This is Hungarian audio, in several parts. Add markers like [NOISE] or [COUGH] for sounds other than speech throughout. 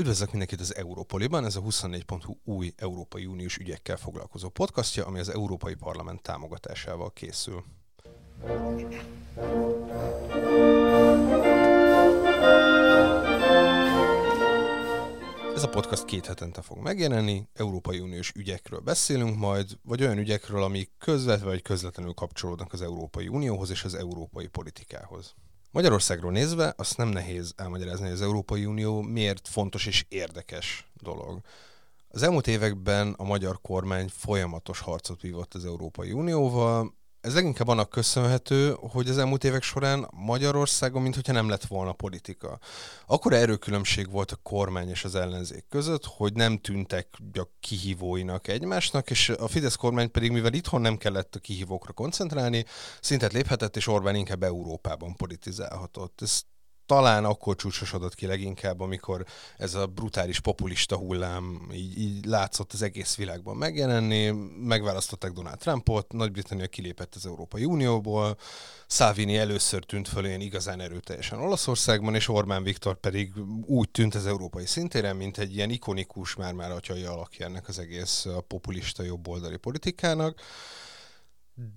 Üdvözlök mindenkit az Európoliban, ez a 24.hu új Európai Uniós ügyekkel foglalkozó podcastja, ami az Európai Parlament támogatásával készül. Ez a podcast két hetente fog megjelenni, Európai Uniós ügyekről beszélünk majd, vagy olyan ügyekről, amik közvetve vagy közvetlenül kapcsolódnak az Európai Unióhoz és az európai politikához. Magyarországról nézve azt nem nehéz elmagyarázni, hogy az Európai Unió miért fontos és érdekes dolog. Az elmúlt években a magyar kormány folyamatos harcot vívott az Európai Unióval, ez leginkább annak köszönhető, hogy az elmúlt évek során Magyarországon, mintha nem lett volna politika. Akkor erőkülönbség volt a kormány és az ellenzék között, hogy nem tűntek a kihívóinak egymásnak, és a Fidesz kormány pedig, mivel itthon nem kellett a kihívókra koncentrálni, szintet léphetett, és Orbán inkább Európában politizálhatott. Ez talán akkor csúcsosodott ki leginkább, amikor ez a brutális populista hullám így, így látszott az egész világban megjelenni. Megválasztották Donald Trumpot, Nagy-Britannia kilépett az Európai Unióból, Salvini először tűnt föl ilyen igazán erőteljesen Olaszországban, és Orbán Viktor pedig úgy tűnt az európai szintéren, mint egy ilyen ikonikus, már-már atyai alakja ennek az egész populista jobboldali politikának.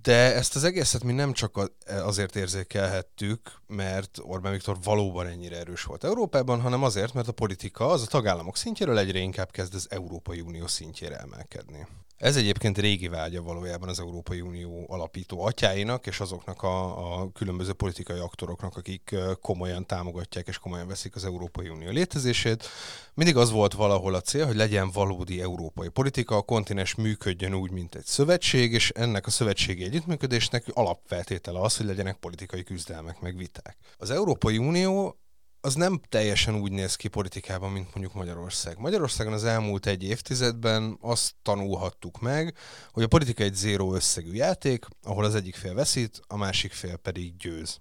De ezt az egészet mi nem csak azért érzékelhettük, mert Orbán Viktor valóban ennyire erős volt Európában, hanem azért, mert a politika az a tagállamok szintjéről egyre inkább kezd az Európai Unió szintjére emelkedni. Ez egyébként régi vágya valójában az Európai Unió alapító atyáinak és azoknak a, a különböző politikai aktoroknak, akik komolyan támogatják és komolyan veszik az Európai Unió létezését. Mindig az volt valahol a cél, hogy legyen valódi európai politika, a kontinens működjön úgy, mint egy szövetség, és ennek a szövetségi együttműködésnek alapfeltétele az, hogy legyenek politikai küzdelmek, meg viták. Az Európai Unió az nem teljesen úgy néz ki politikában, mint mondjuk Magyarország. Magyarországon az elmúlt egy évtizedben azt tanulhattuk meg, hogy a politika egy zéró összegű játék, ahol az egyik fél veszít, a másik fél pedig győz.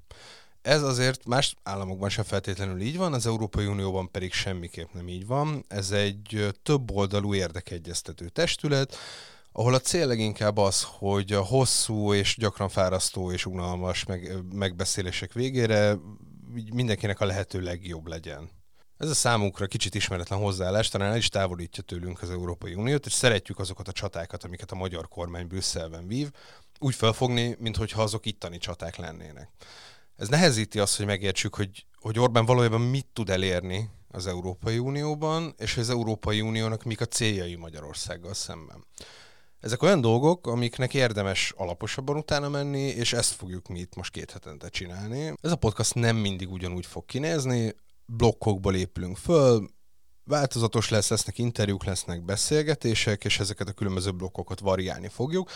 Ez azért más államokban sem feltétlenül így van, az Európai Unióban pedig semmiképp nem így van. Ez egy több oldalú érdekegyeztető testület, ahol a cél leginkább az, hogy a hosszú és gyakran fárasztó és unalmas meg, megbeszélések végére mindenkinek a lehető legjobb legyen. Ez a számunkra kicsit ismeretlen hozzáállás talán el is távolítja tőlünk az Európai Uniót, és szeretjük azokat a csatákat, amiket a magyar kormány Brüsszelben vív, úgy felfogni, mintha azok ittani csaták lennének. Ez nehezíti azt, hogy megértsük, hogy, hogy Orbán valójában mit tud elérni az Európai Unióban, és az Európai Uniónak mik a céljai Magyarországgal szemben. Ezek olyan dolgok, amiknek érdemes alaposabban utána menni, és ezt fogjuk mi itt most két hetente csinálni. Ez a podcast nem mindig ugyanúgy fog kinézni, blokkokból épülünk föl, változatos lesz, lesznek interjúk, lesznek beszélgetések, és ezeket a különböző blokkokat variálni fogjuk.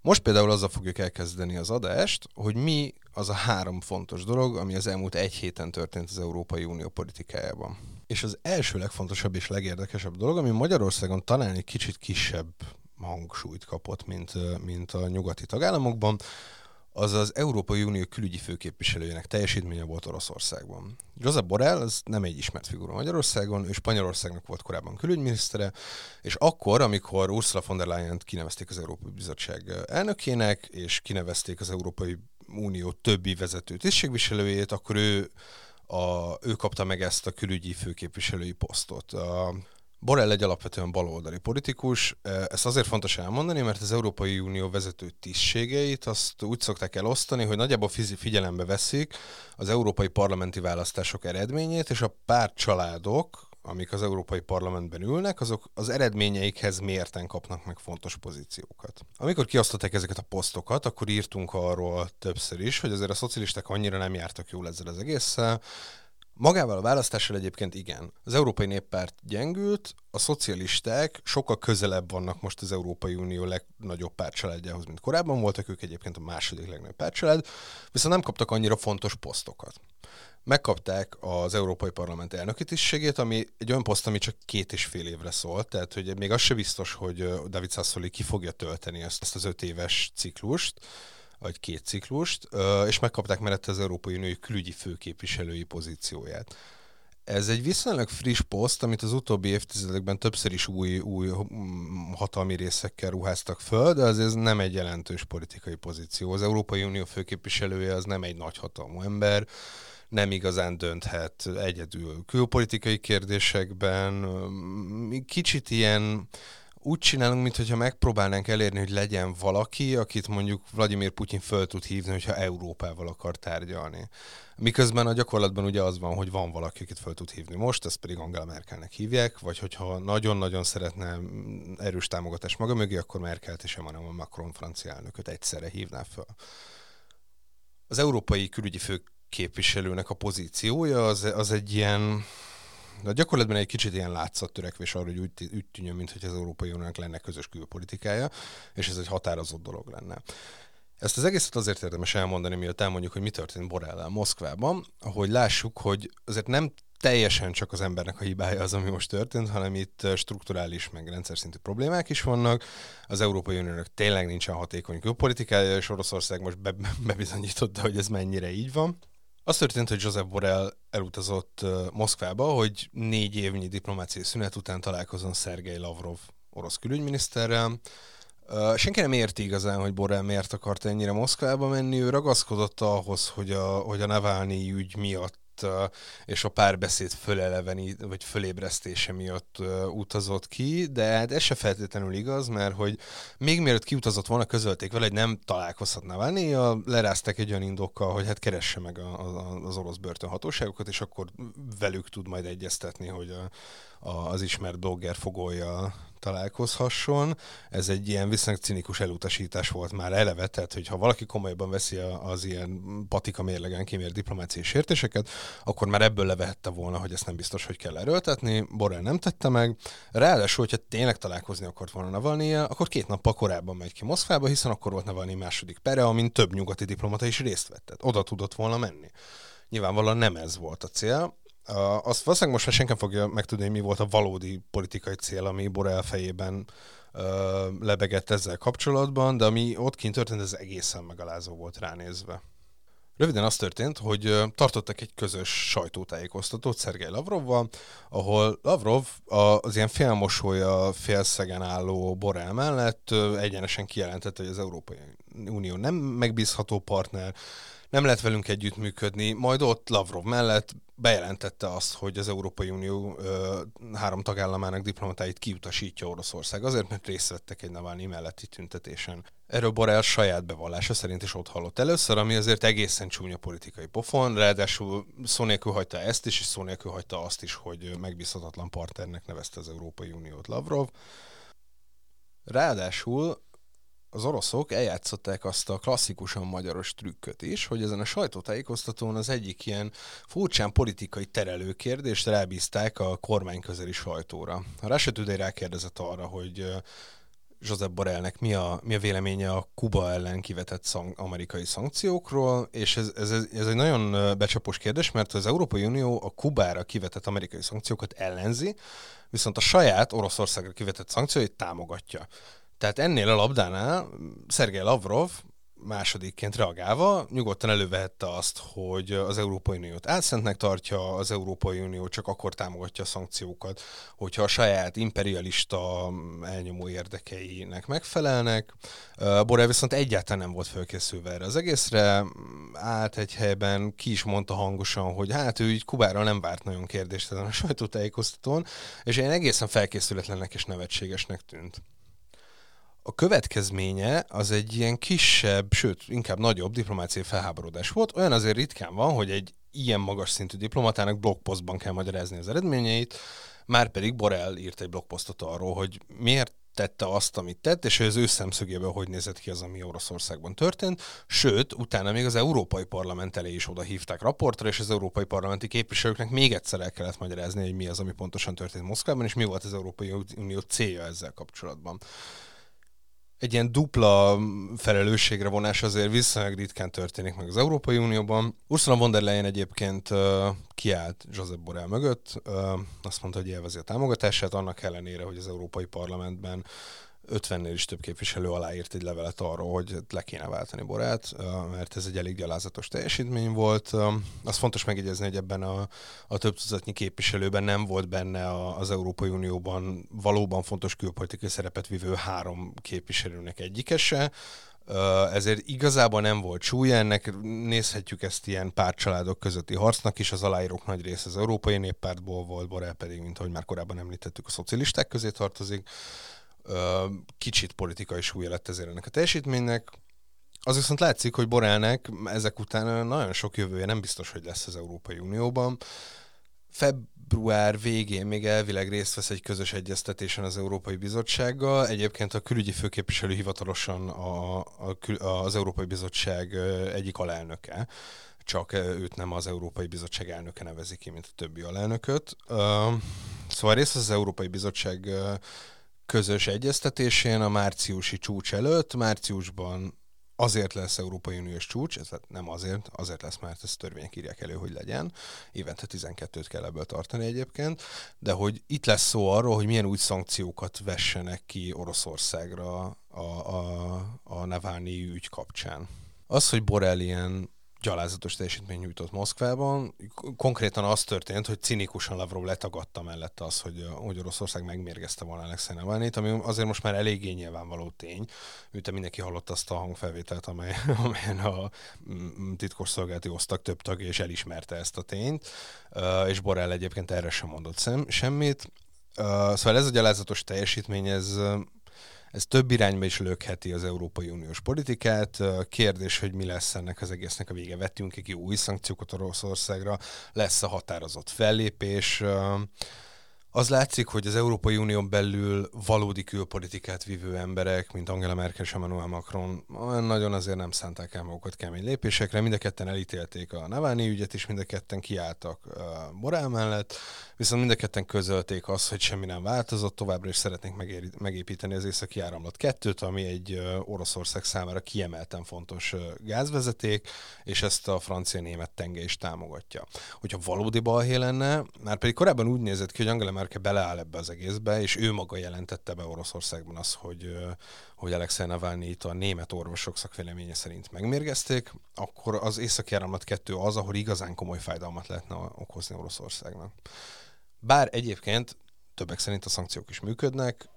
Most például azzal fogjuk elkezdeni az adást, hogy mi az a három fontos dolog, ami az elmúlt egy héten történt az Európai Unió politikájában. És az első legfontosabb és legérdekesebb dolog, ami Magyarországon talán egy kicsit kisebb hangsúlyt kapott, mint, mint a nyugati tagállamokban, az az Európai Unió külügyi főképviselőjének teljesítménye volt Oroszországban. Josep Borrell az nem egy ismert figura Magyarországon, ő Spanyolországnak volt korábban külügyminisztere, és akkor, amikor Ursula von der Leyen-t kinevezték az Európai Bizottság elnökének, és kinevezték az Európai Unió többi vezető tisztségviselőjét, akkor ő, a, ő kapta meg ezt a külügyi főképviselői posztot. A, Borrell egy alapvetően baloldali politikus. Ezt azért fontos elmondani, mert az Európai Unió vezető tisztségeit azt úgy szokták elosztani, hogy nagyjából figyelembe veszik az európai parlamenti választások eredményét, és a párt családok, amik az Európai Parlamentben ülnek, azok az eredményeikhez mérten kapnak meg fontos pozíciókat. Amikor kiosztották ezeket a posztokat, akkor írtunk arról többször is, hogy azért a szocialisták annyira nem jártak jól ezzel az egésszel, Magával a választással egyébként igen. Az Európai Néppárt gyengült, a szocialisták sokkal közelebb vannak most az Európai Unió legnagyobb pártcsaládjához, mint korábban voltak, ők egyébként a második legnagyobb pártcsalád, viszont nem kaptak annyira fontos posztokat. Megkapták az Európai Parlament elnöki tisztségét, ami egy olyan poszt, ami csak két és fél évre szólt, tehát hogy még az se biztos, hogy David Sassoli ki fogja tölteni ezt, ezt az öt éves ciklust, vagy két ciklust, és megkapták mellette az Európai Unió külügyi főképviselői pozícióját. Ez egy viszonylag friss poszt, amit az utóbbi évtizedekben többször is új, új hatalmi részekkel ruháztak föl, de az ez nem egy jelentős politikai pozíció. Az Európai Unió főképviselője az nem egy nagyhatalmú ember, nem igazán dönthet egyedül külpolitikai kérdésekben, kicsit ilyen úgy csinálunk, mintha megpróbálnánk elérni, hogy legyen valaki, akit mondjuk Vladimir Putyin föl tud hívni, hogyha Európával akar tárgyalni. Miközben a gyakorlatban ugye az van, hogy van valaki, akit föl tud hívni most, ezt pedig Angela Merkelnek hívják, vagy hogyha nagyon-nagyon szeretne erős támogatást maga mögé, akkor Merkelt és Emmanuel Macron francia elnököt egyszerre hívná föl. Az európai külügyi főképviselőnek a pozíciója az, az egy ilyen de gyakorlatban egy kicsit ilyen törekvés arra, hogy úgy, úgy tűnjön, mintha az Európai Uniónak lenne közös külpolitikája, és ez egy határozott dolog lenne. Ezt az egészet azért érdemes elmondani, miatt elmondjuk, hogy mi történt Borrellel Moszkvában, hogy lássuk, hogy azért nem teljesen csak az embernek a hibája az, ami most történt, hanem itt strukturális, meg rendszer szintű problémák is vannak. Az Európai Uniónak tényleg nincsen hatékony külpolitikája, és Oroszország most be- [LAUGHS] bebizonyította, hogy ez mennyire így van. Az történt, hogy Joseph Borrell elutazott Moszkvába, hogy négy évnyi diplomáciai szünet után találkozon Szergei Lavrov orosz külügyminiszterrel. Senki nem érti igazán, hogy Borrell miért akart ennyire Moszkvába menni. Ő ragaszkodott ahhoz, hogy a, hogy a Navalnyi ügy miatt és a párbeszéd föleleveni, vagy fölébresztése miatt utazott ki, de hát ez se feltétlenül igaz, mert hogy még mielőtt kiutazott volna, közölték vele, hogy nem találkozhatna válni, lerázták egy olyan indokkal, hogy hát keresse meg a, a, az orosz börtönhatóságokat, és akkor velük tud majd egyeztetni, hogy a, a, az ismert blogger fogolja találkozhasson. Ez egy ilyen viszonylag cinikus elutasítás volt már eleve, tehát hogy ha valaki komolyban veszi az ilyen patika mérlegen kimér diplomáciai sértéseket, akkor már ebből levehette volna, hogy ezt nem biztos, hogy kell erőltetni. Borrell nem tette meg. Ráadásul, hogyha tényleg találkozni akart volna navalnyi akkor két nappal korábban megy ki Moszkvába, hiszen akkor volt Navalnyi második pere, amin több nyugati diplomata is részt vett. Tehát oda tudott volna menni. Nyilvánvalóan nem ez volt a cél. Azt valószínűleg most már senki fogja megtudni, mi volt a valódi politikai cél, ami Borrell fejében lebegett ezzel kapcsolatban, de ami ott kint történt, ez egészen megalázó volt ránézve. Röviden az történt, hogy tartottak egy közös sajtótájékoztatót Szergej Lavrovval, ahol Lavrov az ilyen félmosolya, félszegen álló Borrell mellett egyenesen kijelentette, hogy az Európai Unió nem megbízható partner, nem lehet velünk együttműködni, majd ott Lavrov mellett bejelentette azt, hogy az Európai Unió ö, három tagállamának diplomatáit kiutasítja Oroszország, azért, mert részt vettek egy Navalnyi melletti tüntetésen. Erről Borrell saját bevallása szerint is ott hallott először, ami azért egészen csúnya politikai pofon, ráadásul szó nélkül hagyta ezt is, és szó nélkül hagyta azt is, hogy megbízhatatlan partnernek nevezte az Európai Uniót Lavrov. Ráadásul az oroszok eljátszották azt a klasszikusan magyaros trükköt is, hogy ezen a sajtótájékoztatón az egyik ilyen furcsán politikai terelő kérdést rábízták a kormányközeli sajtóra. A Russia Today rákérdezett arra, hogy Josep Borrellnek mi a, mi a véleménye a Kuba ellen kivetett szang, amerikai szankciókról, és ez, ez, ez egy nagyon becsapós kérdés, mert az Európai Unió a Kubára kivetett amerikai szankciókat ellenzi, viszont a saját Oroszországra kivetett szankcióit támogatja. Tehát ennél a labdánál Szergej Lavrov másodikként reagálva nyugodtan elővehette azt, hogy az Európai Uniót álszentnek tartja, az Európai Unió csak akkor támogatja a szankciókat, hogyha a saját imperialista elnyomó érdekeinek megfelelnek. Borrell viszont egyáltalán nem volt felkészülve erre az egészre, állt egy helyben, ki is mondta hangosan, hogy hát ő így Kubára nem várt nagyon kérdést ezen a sajtótájékoztatón, és én egészen felkészületlennek és nevetségesnek tűnt. A következménye az egy ilyen kisebb, sőt, inkább nagyobb diplomáciai felháborodás volt. Olyan azért ritkán van, hogy egy ilyen magas szintű diplomatának blogposztban kell magyarázni az eredményeit, már pedig Borrell írt egy blogposztot arról, hogy miért tette azt, amit tett, és az ő szemszögéből hogy nézett ki az, ami Oroszországban történt. Sőt, utána még az Európai Parlament elé is oda hívták raportra, és az Európai Parlamenti képviselőknek még egyszer el kellett magyarázni, hogy mi az, ami pontosan történt Moszkvában, és mi volt az Európai Unió célja ezzel kapcsolatban egy ilyen dupla felelősségre vonás azért viszonylag ritkán történik meg az Európai Unióban. Ursula von der Leyen egyébként uh, kiállt Josep Borrell mögött, uh, azt mondta, hogy élvezi a támogatását, annak ellenére, hogy az Európai Parlamentben 50-nél is több képviselő aláírt egy levelet arról, hogy le kéne váltani Borát, mert ez egy elég gyalázatos teljesítmény volt. Az fontos megjegyezni, hogy ebben a, a több tucatnyi képviselőben nem volt benne az Európai Unióban valóban fontos külpolitikai szerepet vívő három képviselőnek egyike ezért igazából nem volt súlya ennek, nézhetjük ezt ilyen pártcsaládok közötti harcnak is, az aláírók nagy része az Európai Néppártból volt, Borrell pedig, mint ahogy már korábban említettük, a szocialisták közé tartozik. Kicsit politikai súlya lett ezért ennek a teljesítménynek. Az viszont látszik, hogy Borelnek ezek után nagyon sok jövője nem biztos, hogy lesz az Európai Unióban. Február végén még elvileg részt vesz egy közös egyeztetésen az Európai Bizottsággal. Egyébként a külügyi főképviselő hivatalosan a, a, az Európai Bizottság egyik alelnöke csak őt nem az Európai Bizottság elnöke nevezi ki, mint a többi alelnököt. Szóval részt az Európai Bizottság közös egyeztetésén a márciusi csúcs előtt. Márciusban azért lesz Európai Uniós csúcs, ez nem azért, azért lesz, mert ezt törvények írják elő, hogy legyen. Évente 12-t kell ebből tartani egyébként, de hogy itt lesz szó arról, hogy milyen új szankciókat vessenek ki Oroszországra a, a, a Navalnyi ügy kapcsán. Az, hogy Borrell ilyen gyalázatos teljesítmény nyújtott Moszkvában. Konkrétan az történt, hogy cinikusan Lavrov letagadta mellette az, hogy, hogy Oroszország megmérgezte volna Alexei Navalnyit, ami azért most már eléggé nyilvánvaló tény. Őte mindenki hallott azt a hangfelvételt, amely, [LAUGHS] amelyen a mm, titkosszolgálati osztak több tagja és elismerte ezt a tényt, és Borrell egyébként erre sem mondott szem, semmit. Szóval ez a gyalázatos teljesítmény, ez ez több irányba is lökheti az Európai Uniós politikát. Kérdés, hogy mi lesz ennek az egésznek a vége. Vettünk ki új szankciókat Oroszországra, lesz a határozott fellépés az látszik, hogy az Európai Unión belül valódi külpolitikát vívő emberek, mint Angela Merkel és Emmanuel Macron, nagyon azért nem szánták el magukat kemény lépésekre. Mind a ketten elítélték a Navalnyi ügyet, és mind a ketten kiálltak morál mellett, viszont mind a ketten közölték azt, hogy semmi nem változott, továbbra is szeretnénk megéri, megépíteni az északi áramlat kettőt, ami egy Oroszország számára kiemelten fontos gázvezeték, és ezt a francia-német tenge is támogatja. Hogyha valódi balhé lenne, már pedig korábban úgy nézett ki, hogy Angela Merkel beleáll ebbe az egészbe, és ő maga jelentette be Oroszországban az, hogy, hogy Alexei navalnyi a német orvosok szakvéleménye szerint megmérgezték, akkor az északi áramlat kettő az, ahol igazán komoly fájdalmat lehetne okozni Oroszországnak. Bár egyébként többek szerint a szankciók is működnek,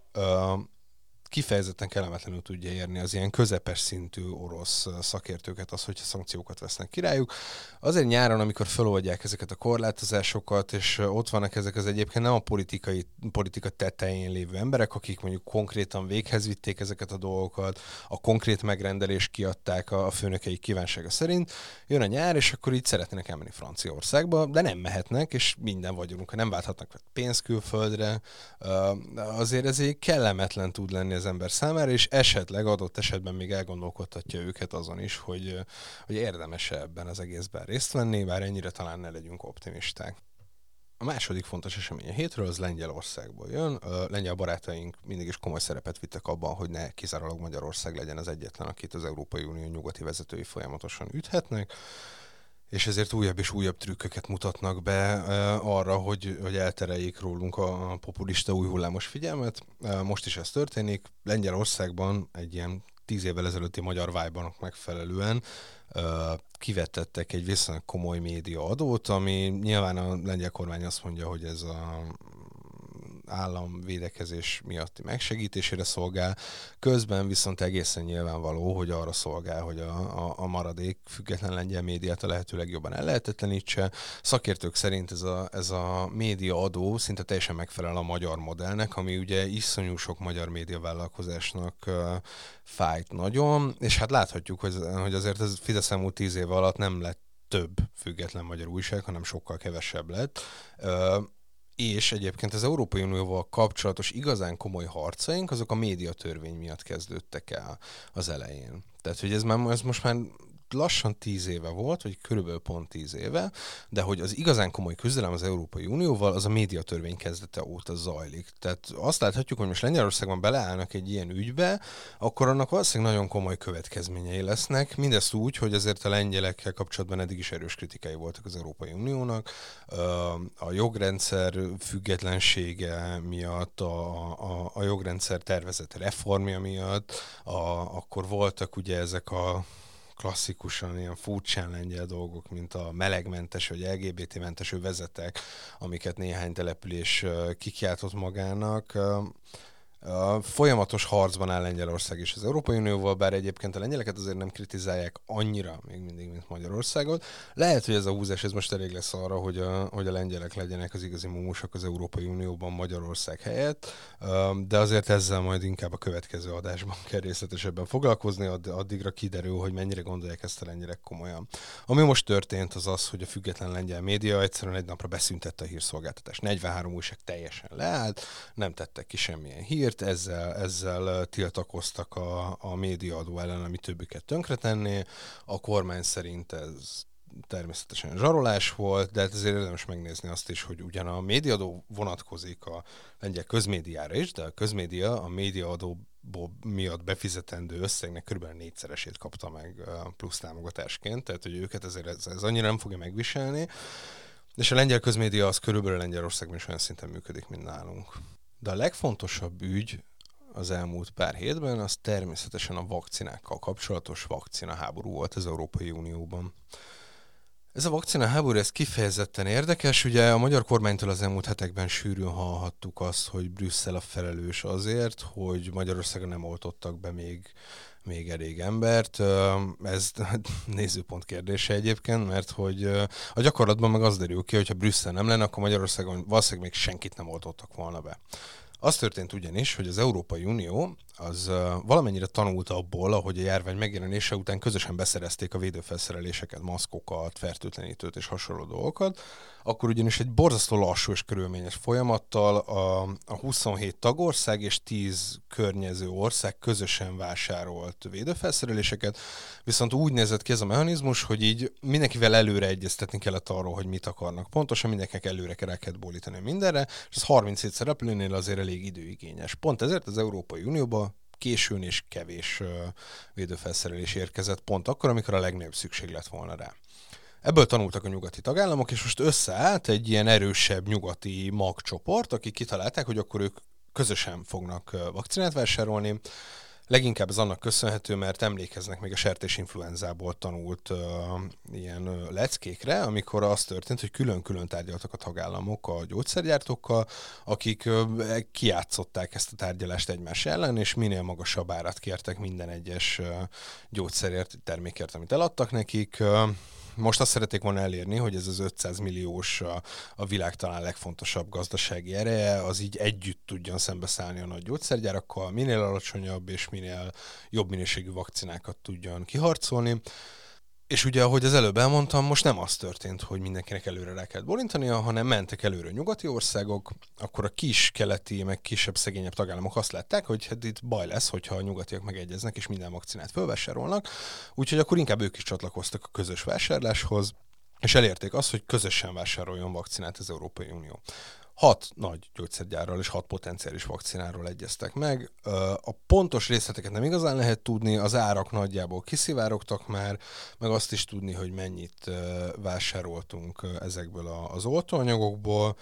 kifejezetten kellemetlenül tudja érni az ilyen közepes szintű orosz szakértőket az, hogyha szankciókat vesznek királyuk. Azért nyáron, amikor feloldják ezeket a korlátozásokat, és ott vannak ezek az egyébként nem a politikai, politika tetején lévő emberek, akik mondjuk konkrétan véghez vitték ezeket a dolgokat, a konkrét megrendelést kiadták a, főnökei kívánsága szerint, jön a nyár, és akkor így szeretnének elmenni Franciaországba, de nem mehetnek, és minden vagyunk, nem válthatnak pénzt külföldre. Azért ez egy kellemetlen tud lenni az ember számára, és esetleg adott esetben még elgondolkodtatja őket azon is, hogy, hogy érdemes ebben az egészben részt venni, bár ennyire talán ne legyünk optimisták. A második fontos esemény a hétről az Lengyelországból jön. A lengyel barátaink mindig is komoly szerepet vittek abban, hogy ne kizárólag Magyarország legyen az egyetlen, akit az Európai Unió nyugati vezetői folyamatosan üthetnek és ezért újabb és újabb trükköket mutatnak be arra, hogy, hogy eltereljék rólunk a populista új hullámos figyelmet. Most is ez történik. Lengyelországban egy ilyen tíz évvel ezelőtti magyar vájbanak megfelelően kivetettek egy viszonylag komoly média adót, ami nyilván a lengyel kormány azt mondja, hogy ez a állam védekezés miatti megsegítésére szolgál, közben viszont egészen nyilvánvaló, hogy arra szolgál, hogy a, a, a maradék független lengyel médiát a lehető legjobban ellehetetlenítse. Szakértők szerint ez a, ez a média adó szinte teljesen megfelel a magyar modellnek, ami ugye iszonyú sok magyar médiavállalkozásnak uh, fájt nagyon, és hát láthatjuk, hogy, hogy azért ez Fidesz elmúlt tíz év alatt nem lett több független magyar újság, hanem sokkal kevesebb lett. És egyébként az Európai Unióval kapcsolatos igazán komoly harcaink, azok a médiatörvény miatt kezdődtek el az elején. Tehát, hogy ez, már, ez most már lassan tíz éve volt, vagy körülbelül pont tíz éve, de hogy az igazán komoly küzdelem az Európai Unióval, az a médiatörvény kezdete óta zajlik. Tehát azt láthatjuk, hogy most Lengyelországban beleállnak egy ilyen ügybe, akkor annak valószínűleg nagyon komoly következményei lesznek. Mindezt úgy, hogy azért a lengyelekkel kapcsolatban eddig is erős kritikai voltak az Európai Uniónak. A jogrendszer függetlensége miatt, a, a, a jogrendszer tervezett reformja miatt, a, akkor voltak ugye ezek a klasszikusan ilyen furcsán lengyel dolgok, mint a melegmentes vagy LGBT-mentes vezetek, amiket néhány település kikiáltott magának. Folyamatos harcban áll Lengyelország és az Európai Unióval, bár egyébként a lengyeleket azért nem kritizálják annyira még mindig, mint Magyarországot. Lehet, hogy ez a húzás ez most elég lesz arra, hogy a, hogy a lengyelek legyenek az igazi mumusok az Európai Unióban Magyarország helyett, de azért ezzel majd inkább a következő adásban kell részletesebben foglalkozni, addigra kiderül, hogy mennyire gondolják ezt a lengyelek komolyan. Ami most történt az az, hogy a független lengyel média egyszerűen egy napra beszüntette a hírszolgáltatást. 43 újság teljesen leállt, nem tettek ki semmilyen hírt, hírt, ezzel, ezzel tiltakoztak a, a médiaadó ellen, ami többüket tönkretenné. A kormány szerint ez természetesen zsarolás volt, de hát ezért érdemes megnézni azt is, hogy ugyan a médiadó vonatkozik a lengyel közmédiára is, de a közmédia a médiaadó miatt befizetendő összegnek kb. négyszeresét kapta meg plusz támogatásként, tehát hogy őket ezért ez, ez annyira nem fogja megviselni, és a lengyel közmédia az körülbelül Lengyelországban is olyan szinten működik, mint nálunk. De a legfontosabb ügy az elmúlt pár hétben az természetesen a vakcinákkal kapcsolatos vakcina háború volt az Európai Unióban. Ez a vakcina háború, ez kifejezetten érdekes. Ugye a magyar kormánytól az elmúlt hetekben sűrűn hallhattuk azt, hogy Brüsszel a felelős azért, hogy Magyarországon nem oltottak be még, még elég embert. Ez nézőpont kérdése egyébként, mert hogy a gyakorlatban meg az derül ki, hogy ha Brüsszel nem lenne, akkor Magyarországon valószínűleg még senkit nem oltottak volna be. Az történt ugyanis, hogy az Európai Unió az valamennyire tanulta abból, ahogy a járvány megjelenése után közösen beszerezték a védőfelszereléseket, maszkokat, fertőtlenítőt és hasonló dolgokat, akkor ugyanis egy borzasztó lassú és körülményes folyamattal a, a 27 tagország és 10 környező ország közösen vásárolt védőfelszereléseket, viszont úgy nézett ki ez a mechanizmus, hogy így mindenkivel előre egyeztetni kellett arról, hogy mit akarnak. Pontosan mindenkinek előre kell, kell bólítani mindenre, és ez 37 szereplőnél azért elég időigényes. Pont ezért az Európai Unióban későn és kevés védőfelszerelés érkezett, pont akkor, amikor a legnagyobb szükség lett volna rá. Ebből tanultak a nyugati tagállamok, és most összeállt egy ilyen erősebb nyugati magcsoport, akik kitalálták, hogy akkor ők közösen fognak vakcinát vásárolni, Leginkább ez annak köszönhető, mert emlékeznek még a sertésinfluenzából tanult uh, ilyen uh, leckékre, amikor az történt, hogy külön-külön tárgyaltak a tagállamok a gyógyszergyártókkal, akik uh, kiátszották ezt a tárgyalást egymás ellen, és minél magasabb árat kértek minden egyes uh, gyógyszerért, termékért, amit eladtak nekik. Uh, most azt szerették volna elérni, hogy ez az 500 milliós a, a világ talán legfontosabb gazdasági ereje, az így együtt tudjon szembeszállni a nagy gyógyszergyárakkal, minél alacsonyabb és minél jobb minőségű vakcinákat tudjon kiharcolni. És ugye, ahogy az előbb elmondtam, most nem az történt, hogy mindenkinek előre rá kellett bolintania, hanem mentek előre nyugati országok, akkor a kis keleti, meg kisebb, szegényebb tagállamok azt látták, hogy hát itt baj lesz, hogyha a nyugatiak megegyeznek, és minden vakcinát fölvásárolnak, úgyhogy akkor inkább ők is csatlakoztak a közös vásárláshoz, és elérték azt, hogy közösen vásároljon vakcinát az Európai Unió hat nagy gyógyszergyárral és hat potenciális vakcináról egyeztek meg. A pontos részleteket nem igazán lehet tudni, az árak nagyjából kiszivárogtak már, meg azt is tudni, hogy mennyit vásároltunk ezekből az oltóanyagokból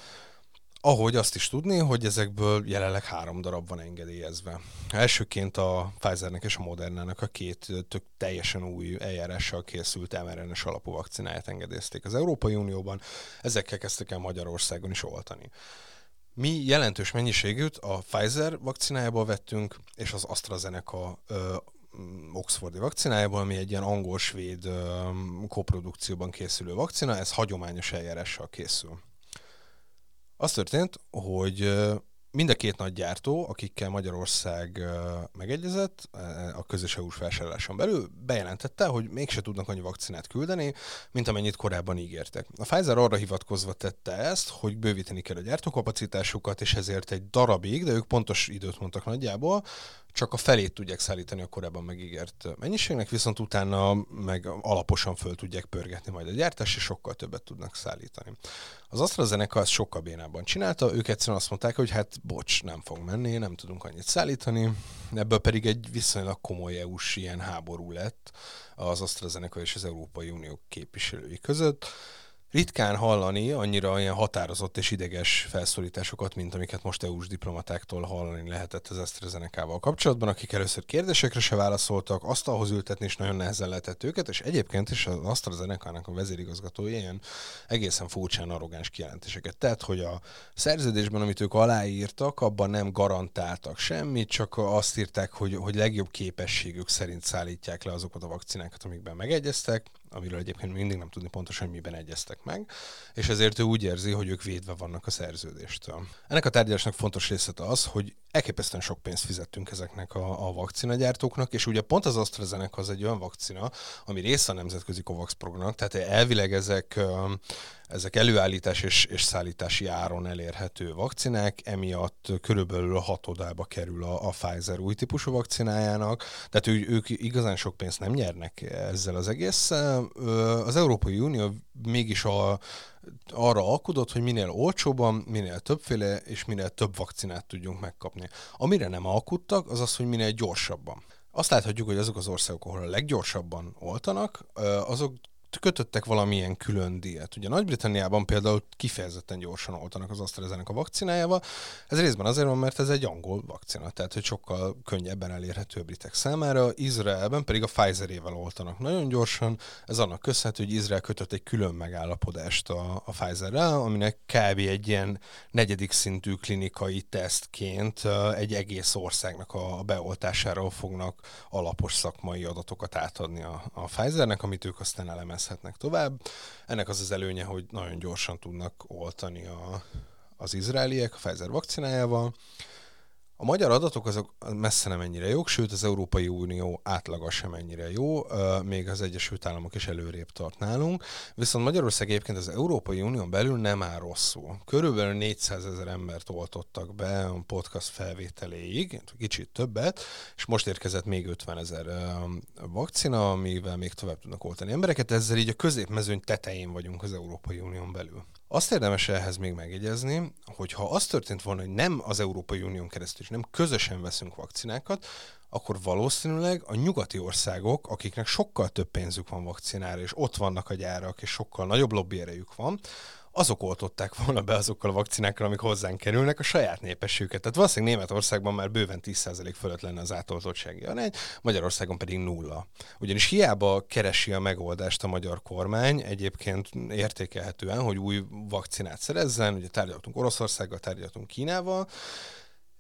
ahogy azt is tudni, hogy ezekből jelenleg három darab van engedélyezve. Elsőként a Pfizernek és a Modernának a két tök teljesen új eljárással készült mRNA-s alapú vakcináját engedélyezték az Európai Unióban, ezekkel kezdtek el Magyarországon is oltani. Mi jelentős mennyiségűt a Pfizer vakcinájából vettünk, és az AstraZeneca ö, Oxfordi vakcinájából, ami egy ilyen angol-svéd koprodukcióban készülő vakcina, ez hagyományos eljárással készül. Az történt, hogy mind a két nagy gyártó, akikkel Magyarország megegyezett a közös EU-s felsorláson belül, bejelentette, hogy mégse tudnak annyi vakcinát küldeni, mint amennyit korábban ígértek. A Pfizer arra hivatkozva tette ezt, hogy bővíteni kell a gyártókapacitásukat, és ezért egy darabig, de ők pontos időt mondtak nagyjából, csak a felét tudják szállítani a korábban megígért mennyiségnek, viszont utána meg alaposan föl tudják pörgetni majd a gyártás, és sokkal többet tudnak szállítani. Az AstraZeneca ezt sokkal bénában csinálta, ők egyszerűen azt mondták, hogy hát bocs, nem fog menni, nem tudunk annyit szállítani, ebből pedig egy viszonylag komoly EU-s ilyen háború lett az AstraZeneca és az Európai Unió képviselői között, ritkán hallani annyira ilyen határozott és ideges felszólításokat, mint amiket most EU-s diplomatáktól hallani lehetett az AstraZeneca-val kapcsolatban, akik először kérdésekre se válaszoltak, asztalhoz ültetni is nagyon nehezen lehetett őket, és egyébként is az AstraZeneca-nak a vezérigazgatója ilyen egészen furcsán arrogáns kijelentéseket tett, hogy a szerződésben, amit ők aláírtak, abban nem garantáltak semmit, csak azt írták, hogy, hogy legjobb képességük szerint szállítják le azokat a vakcinákat, amikben megegyeztek, amiről egyébként mindig nem tudni pontosan, hogy miben egyeztek meg, és ezért ő úgy érzi, hogy ők védve vannak a szerződéstől. Ennek a tárgyalásnak fontos része az, hogy elképesztően sok pénzt fizettünk ezeknek a, a vakcinagyártóknak, és ugye pont az AstraZeneca az egy olyan vakcina, ami része a nemzetközi COVAX programnak, tehát elvileg ezek ezek előállítás és, és szállítási áron elérhető vakcinák, emiatt körülbelül a hatodába kerül a, a Pfizer új típusú vakcinájának, tehát ő, ők igazán sok pénzt nem nyernek ezzel az egésszel. Az Európai Unió mégis a, arra alkudott, hogy minél olcsóbban, minél többféle és minél több vakcinát tudjunk megkapni. Amire nem alkudtak, az az, hogy minél gyorsabban. Azt láthatjuk, hogy azok az országok, ahol a leggyorsabban oltanak, azok kötöttek valamilyen külön díjat. Ugye Nagy-Britanniában például kifejezetten gyorsan oltanak az AstraZeneca vakcinájával. Ez részben azért van, mert ez egy angol vakcina, tehát hogy sokkal könnyebben elérhető a britek számára. Izraelben pedig a Pfizerével oltanak nagyon gyorsan. Ez annak köszönhető, hogy Izrael kötött egy külön megállapodást a, a Pfizerrel, aminek kb. egy ilyen negyedik szintű klinikai tesztként egy egész országnak a beoltásáról fognak alapos szakmai adatokat átadni a, a Pfizernek, amit ők aztán elemez fejleszthetnek tovább. Ennek az az előnye, hogy nagyon gyorsan tudnak oltani a, az izraeliek a Pfizer vakcinájával, a magyar adatok azok messze nem ennyire jók, sőt az Európai Unió átlaga sem ennyire jó, még az Egyesült Államok is előrébb tart nálunk, viszont Magyarország egyébként az Európai Unión belül nem áll rosszul. Körülbelül 400 ezer embert oltottak be a podcast felvételéig, kicsit többet, és most érkezett még 50 ezer vakcina, amivel még tovább tudnak oltani embereket, ezzel így a középmezőny tetején vagyunk az Európai Unión belül. Azt érdemes ehhez még megjegyezni, hogy ha az történt volna, hogy nem az Európai Unión keresztül, és nem közösen veszünk vakcinákat, akkor valószínűleg a nyugati országok, akiknek sokkal több pénzük van vakcinára, és ott vannak a gyárak, és sokkal nagyobb lobbyerejük van, azok oltották volna be azokkal a vakcinákkal, amik hozzánk kerülnek, a saját népességüket. Tehát valószínűleg Németországban már bőven 10% fölött lenne az átoltottsági arány, Magyarországon pedig nulla. Ugyanis hiába keresi a megoldást a magyar kormány, egyébként értékelhetően, hogy új vakcinát szerezzen, ugye tárgyaltunk Oroszországgal, tárgyaltunk Kínával,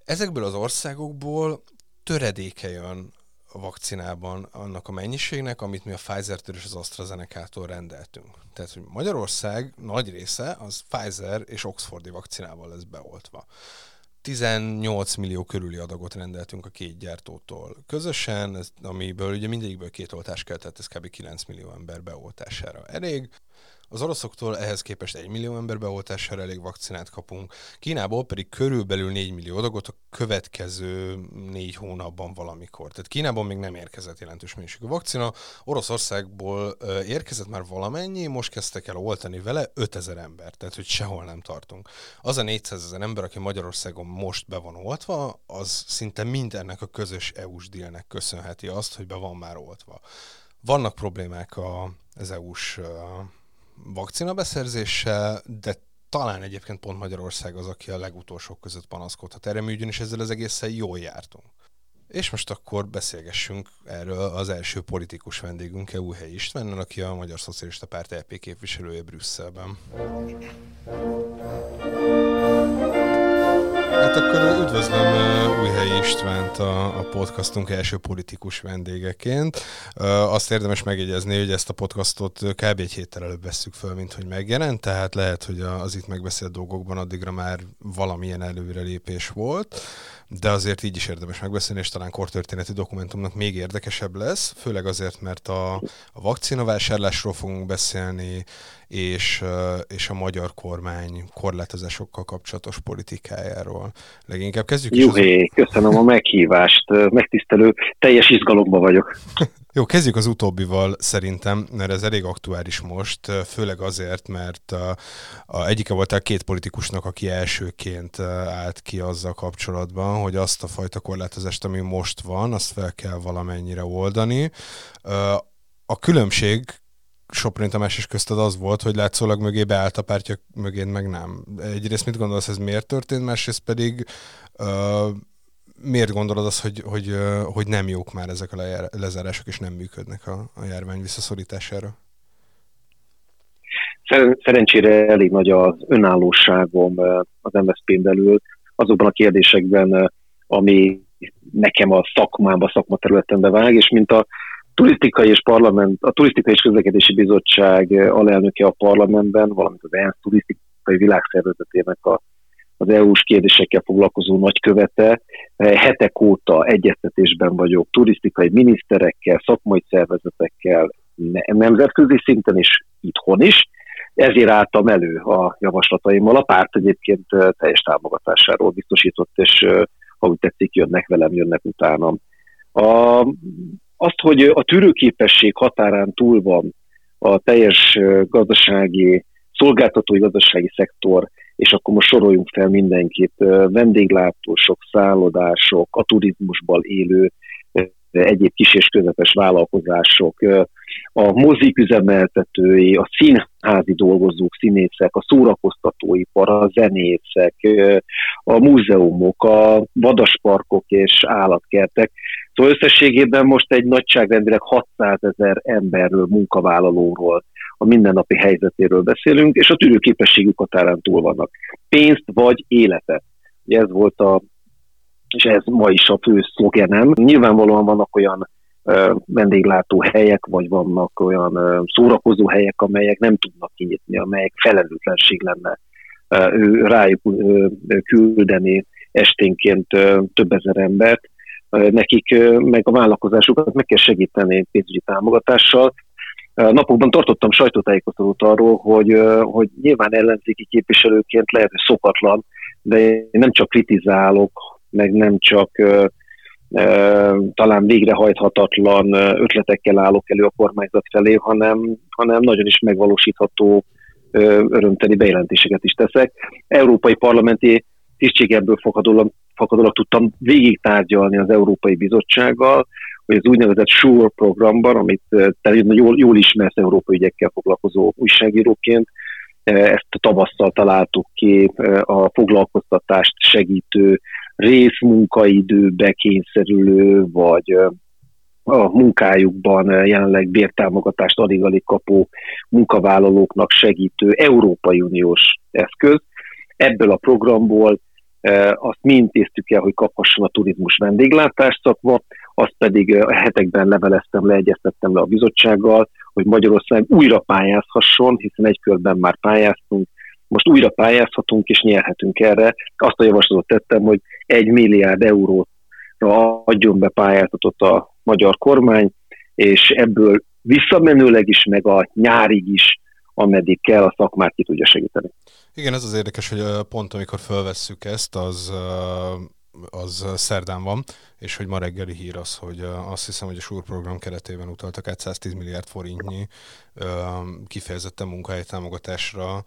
ezekből az országokból töredéke jön a vakcinában annak a mennyiségnek, amit mi a Pfizer-től és az AstraZeneca-tól rendeltünk. Tehát, hogy Magyarország nagy része az Pfizer és Oxfordi vakcinával lesz beoltva. 18 millió körüli adagot rendeltünk a két gyártótól közösen, ez, amiből ugye mindegyikből két oltás kell, tehát ez kb. 9 millió ember beoltására elég. Az oroszoktól ehhez képest 1 millió ember beoltására elég vakcinát kapunk, Kínából pedig körülbelül 4 millió adagot a következő négy hónapban valamikor. Tehát Kínában még nem érkezett jelentős mennyiségű vakcina, Oroszországból érkezett már valamennyi, most kezdtek el oltani vele 5000 ember, tehát hogy sehol nem tartunk. Az a 400 ezer ember, aki Magyarországon most be van oltva, az szinte mindennek a közös EU-s dílnek köszönheti azt, hogy be van már oltva. Vannak problémák a, az EU-s vakcina beszerzéssel, de talán egyébként pont Magyarország az, aki a legutolsók között panaszkodhat erre, mi ugyanis ezzel az egészen jól jártunk. És most akkor beszélgessünk erről az első politikus vendégünkkel, Újhely Istvánnal, aki a Magyar Szocialista Párt EP képviselője Brüsszelben. Hát akkor üdvözlöm Újhelyi Istvánt a, a podcastunk első politikus vendégeként. Azt érdemes megjegyezni, hogy ezt a podcastot kb. egy héttel előbb vesszük föl, mint hogy megjelent, tehát lehet, hogy az itt megbeszélt dolgokban addigra már valamilyen előrelépés volt de azért így is érdemes megbeszélni, és talán kortörténeti dokumentumnak még érdekesebb lesz, főleg azért, mert a, a vakcinavásárlásról fogunk beszélni, és, és a magyar kormány korlátozásokkal kapcsolatos politikájáról. Leginkább kezdjük Juhé, is. Az... köszönöm a meghívást, megtisztelő, teljes izgalomban vagyok. [LAUGHS] Jó, kezdjük az utóbbival szerintem, mert ez elég aktuális most, főleg azért, mert a, a egyike voltál két politikusnak, aki elsőként állt ki azzal kapcsolatban, hogy azt a fajta korlátozást, ami most van, azt fel kell valamennyire oldani. A különbség Soproni Tamás is közted az volt, hogy látszólag mögé beállt a pártja mögén, meg nem. Egyrészt mit gondolsz, ez miért történt, másrészt pedig miért gondolod azt, hogy, hogy, hogy nem jók már ezek a lezárások, és nem működnek a, a járvány visszaszorítására? Szerencsére elég nagy az önállóságom az MSZP-n belül, azokban a kérdésekben, ami nekem a szakmámba, szakmaterületembe vág, és mint a turisztikai és parlament, a turisztikai és közlekedési bizottság alelnöke a parlamentben, valamint az ENSZ turisztikai világszervezetének a, az EU-s kérdésekkel foglalkozó nagykövete. Hetek óta egyeztetésben vagyok turisztikai miniszterekkel, szakmai szervezetekkel, nemzetközi szinten is, itthon is, ezért álltam elő a javaslataimmal. A párt egyébként teljes támogatásáról biztosított, és ha úgy tetszik, jönnek velem, jönnek utánam. A, azt, hogy a tűrőképesség határán túl van a teljes gazdasági, szolgáltatói gazdasági szektor, és akkor most soroljunk fel mindenkit, vendéglátósok, szállodások, a turizmusban élő egyéb kis és közepes vállalkozások, a mozik üzemeltetői, a színházi dolgozók, színészek, a szórakoztatóipar, a zenészek, a múzeumok, a vadasparkok és állatkertek. Szóval összességében most egy nagyságrendileg 600 ezer emberről, munkavállalóról, a mindennapi helyzetéről beszélünk, és a tűrőképességük határán túl vannak. Pénzt vagy életet. Ez volt a és ez ma is a fő szlogenem. Nyilvánvalóan vannak olyan vendéglátó helyek, vagy vannak olyan szórakozó helyek, amelyek nem tudnak kinyitni, amelyek felelőtlenség lenne ő rájuk küldeni esténként több ezer embert. Nekik meg a vállalkozásukat meg kell segíteni pénzügyi támogatással. Napokban tartottam sajtótájékoztatót arról, hogy, hogy nyilván ellenzéki képviselőként lehet, hogy szokatlan, de én nem csak kritizálok, meg nem csak talán végrehajthatatlan ötletekkel állok elő a kormányzat felé, hanem, hanem nagyon is megvalósítható örömteli bejelentéseket is teszek. Európai parlamenti tisztségebből fakadólag, fakadólag tudtam végig tárgyalni az Európai Bizottsággal, hogy az úgynevezett SURE programban, amit te jól, jól ismersz európai ügyekkel foglalkozó újságíróként, ezt tavasszal találtuk ki a foglalkoztatást segítő részmunkaidőbe kényszerülő, vagy a munkájukban jelenleg bértámogatást alig-alig kapó munkavállalóknak segítő Európai Uniós eszköz. Ebből a programból azt mi intéztük el, hogy kaphasson a turizmus vendéglátás szakma, azt pedig hetekben leveleztem, leegyeztettem le a bizottsággal, hogy Magyarország újra pályázhasson, hiszen egy körben már pályáztunk, most újra pályázhatunk és nyerhetünk erre. Azt a javaslatot tettem, hogy egy milliárd euróra adjon be pályázatot a magyar kormány, és ebből visszamenőleg is, meg a nyárig is, ameddig kell, a szakmát ki tudja segíteni. Igen, ez az érdekes, hogy pont amikor felvesszük ezt, az az szerdán van, és hogy ma reggeli hír az, hogy azt hiszem, hogy a SUR program keretében utaltak át 110 milliárd forintnyi kifejezetten munkahelytámogatásra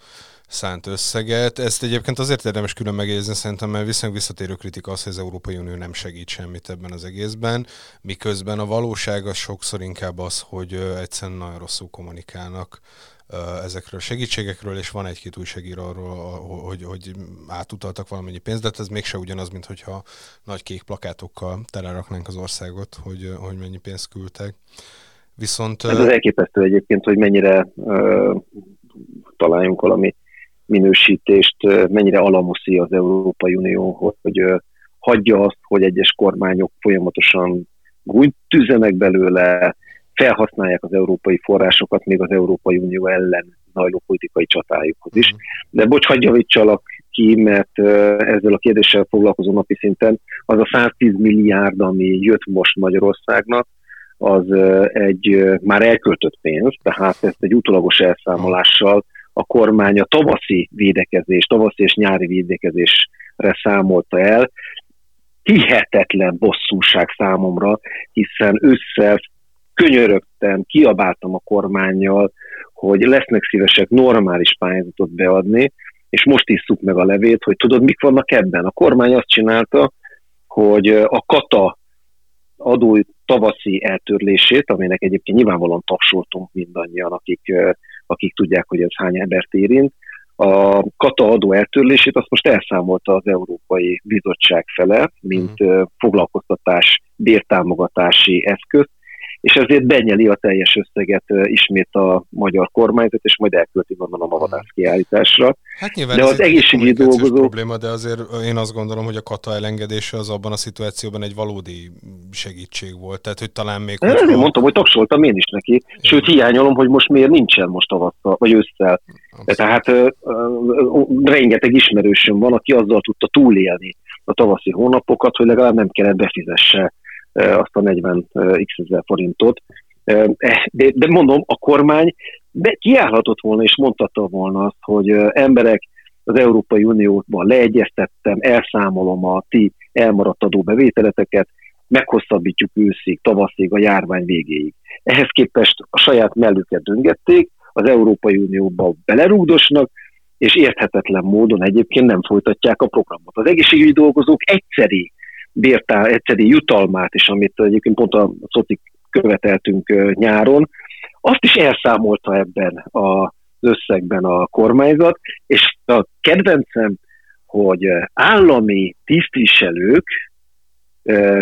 szánt összeget. Ezt egyébként azért érdemes külön megjegyezni szerintem, mert viszonylag visszatérő kritika az, hogy az Európai Unió nem segít semmit ebben az egészben, miközben a valóság az sokszor inkább az, hogy egyszerűen nagyon rosszul kommunikálnak ezekről a segítségekről, és van egy-két újságíró arról, hogy, hogy átutaltak valamennyi pénzt, de hát ez mégse ugyanaz, mint hogyha nagy kék plakátokkal teleraknánk az országot, hogy, hogy mennyi pénzt küldtek. Viszont... Ez az elképesztő egyébként, hogy mennyire uh, találjunk valami minősítést, mennyire alamoszi az Európai Unió, hogy uh, hagyja azt, hogy egyes kormányok folyamatosan úgy tüzenek belőle, felhasználják az európai forrásokat még az Európai Unió ellen zajló politikai csatájukhoz is. De bocs, hagyj javítsalak ki, mert ezzel a kérdéssel foglalkozó napi szinten az a 110 milliárd, ami jött most Magyarországnak, az egy már elköltött pénz, tehát ezt egy utolagos elszámolással a kormány a tavaszi védekezés, tavaszi és nyári védekezésre számolta el. Hihetetlen bosszúság számomra, hiszen ősszel könyörögtem, kiabáltam a kormányjal, hogy lesznek szívesek normális pályázatot beadni, és most isszuk meg a levét, hogy tudod, mik vannak ebben. A kormány azt csinálta, hogy a kata adó tavaszi eltörlését, aminek egyébként nyilvánvalóan tapsoltunk mindannyian, akik, akik tudják, hogy ez hány embert érint, a kata adó eltörlését azt most elszámolta az Európai Bizottság fele, mint uh-huh. foglalkoztatás bértámogatási eszköz, és ezért benyeli a teljes összeget ismét a magyar kormányzat, és majd elkölti gondolom a vadász kiállításra. Hát nyilván de az egészségügyi dolgozó... probléma, de azért én azt gondolom, hogy a kata elengedése az abban a szituációban egy valódi segítség volt. Tehát, hogy talán még... Én hogyha... mondtam, hogy tapsoltam én is neki. Én... Sőt, hiányolom, hogy most miért nincsen most tavasszal, vagy ősszel. Tehát uh, uh, rengeteg ismerősöm van, aki azzal tudta túlélni a tavaszi hónapokat, hogy legalább nem kellett befizesse azt a 40 x ezer forintot. De, de mondom, a kormány de kiállhatott volna és mondhatta volna azt, hogy emberek, az Európai Unióban leegyeztettem, elszámolom a ti elmaradt adóbevételeteket, meghosszabbítjuk őszig, tavaszig, a járvány végéig. Ehhez képest a saját mellüket döngették, az Európai Unióba belerúgdosnak, és érthetetlen módon egyébként nem folytatják a programot. Az egészségügyi dolgozók egyszeri bértá, egyszeri jutalmát is, amit egyébként pont a szotik követeltünk nyáron, azt is elszámolta ebben az összegben a kormányzat, és a kedvencem, hogy állami tisztviselők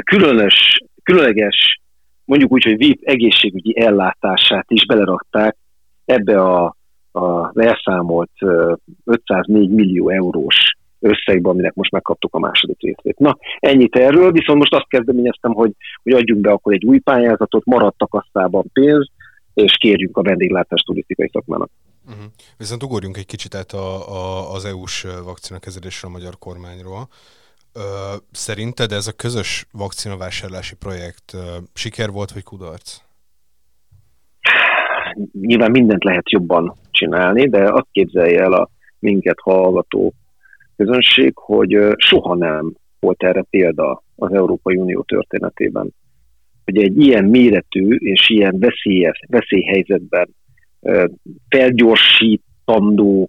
különös, különleges, mondjuk úgy, hogy VIP egészségügyi ellátását is belerakták ebbe a, a elszámolt 504 millió eurós összegben, aminek most megkaptuk a második részét. Na, ennyit erről, viszont most azt kezdeményeztem, hogy, hogy adjunk be akkor egy új pályázatot, maradtak kasszában pénz, és kérjünk a vendéglátás turisztikai szakmának. Uh-huh. Viszont ugorjunk egy kicsit át a, a, az EU-s vakcinakezelésre a magyar kormányról. Ö, szerinted ez a közös vakcinavásárlási projekt ö, siker volt, vagy kudarc? Nyilván mindent lehet jobban csinálni, de azt képzelje el a minket hallgató közönség, hogy soha nem volt erre példa az Európai Unió történetében. Hogy egy ilyen méretű és ilyen veszélyes, veszélyhelyzetben felgyorsítandó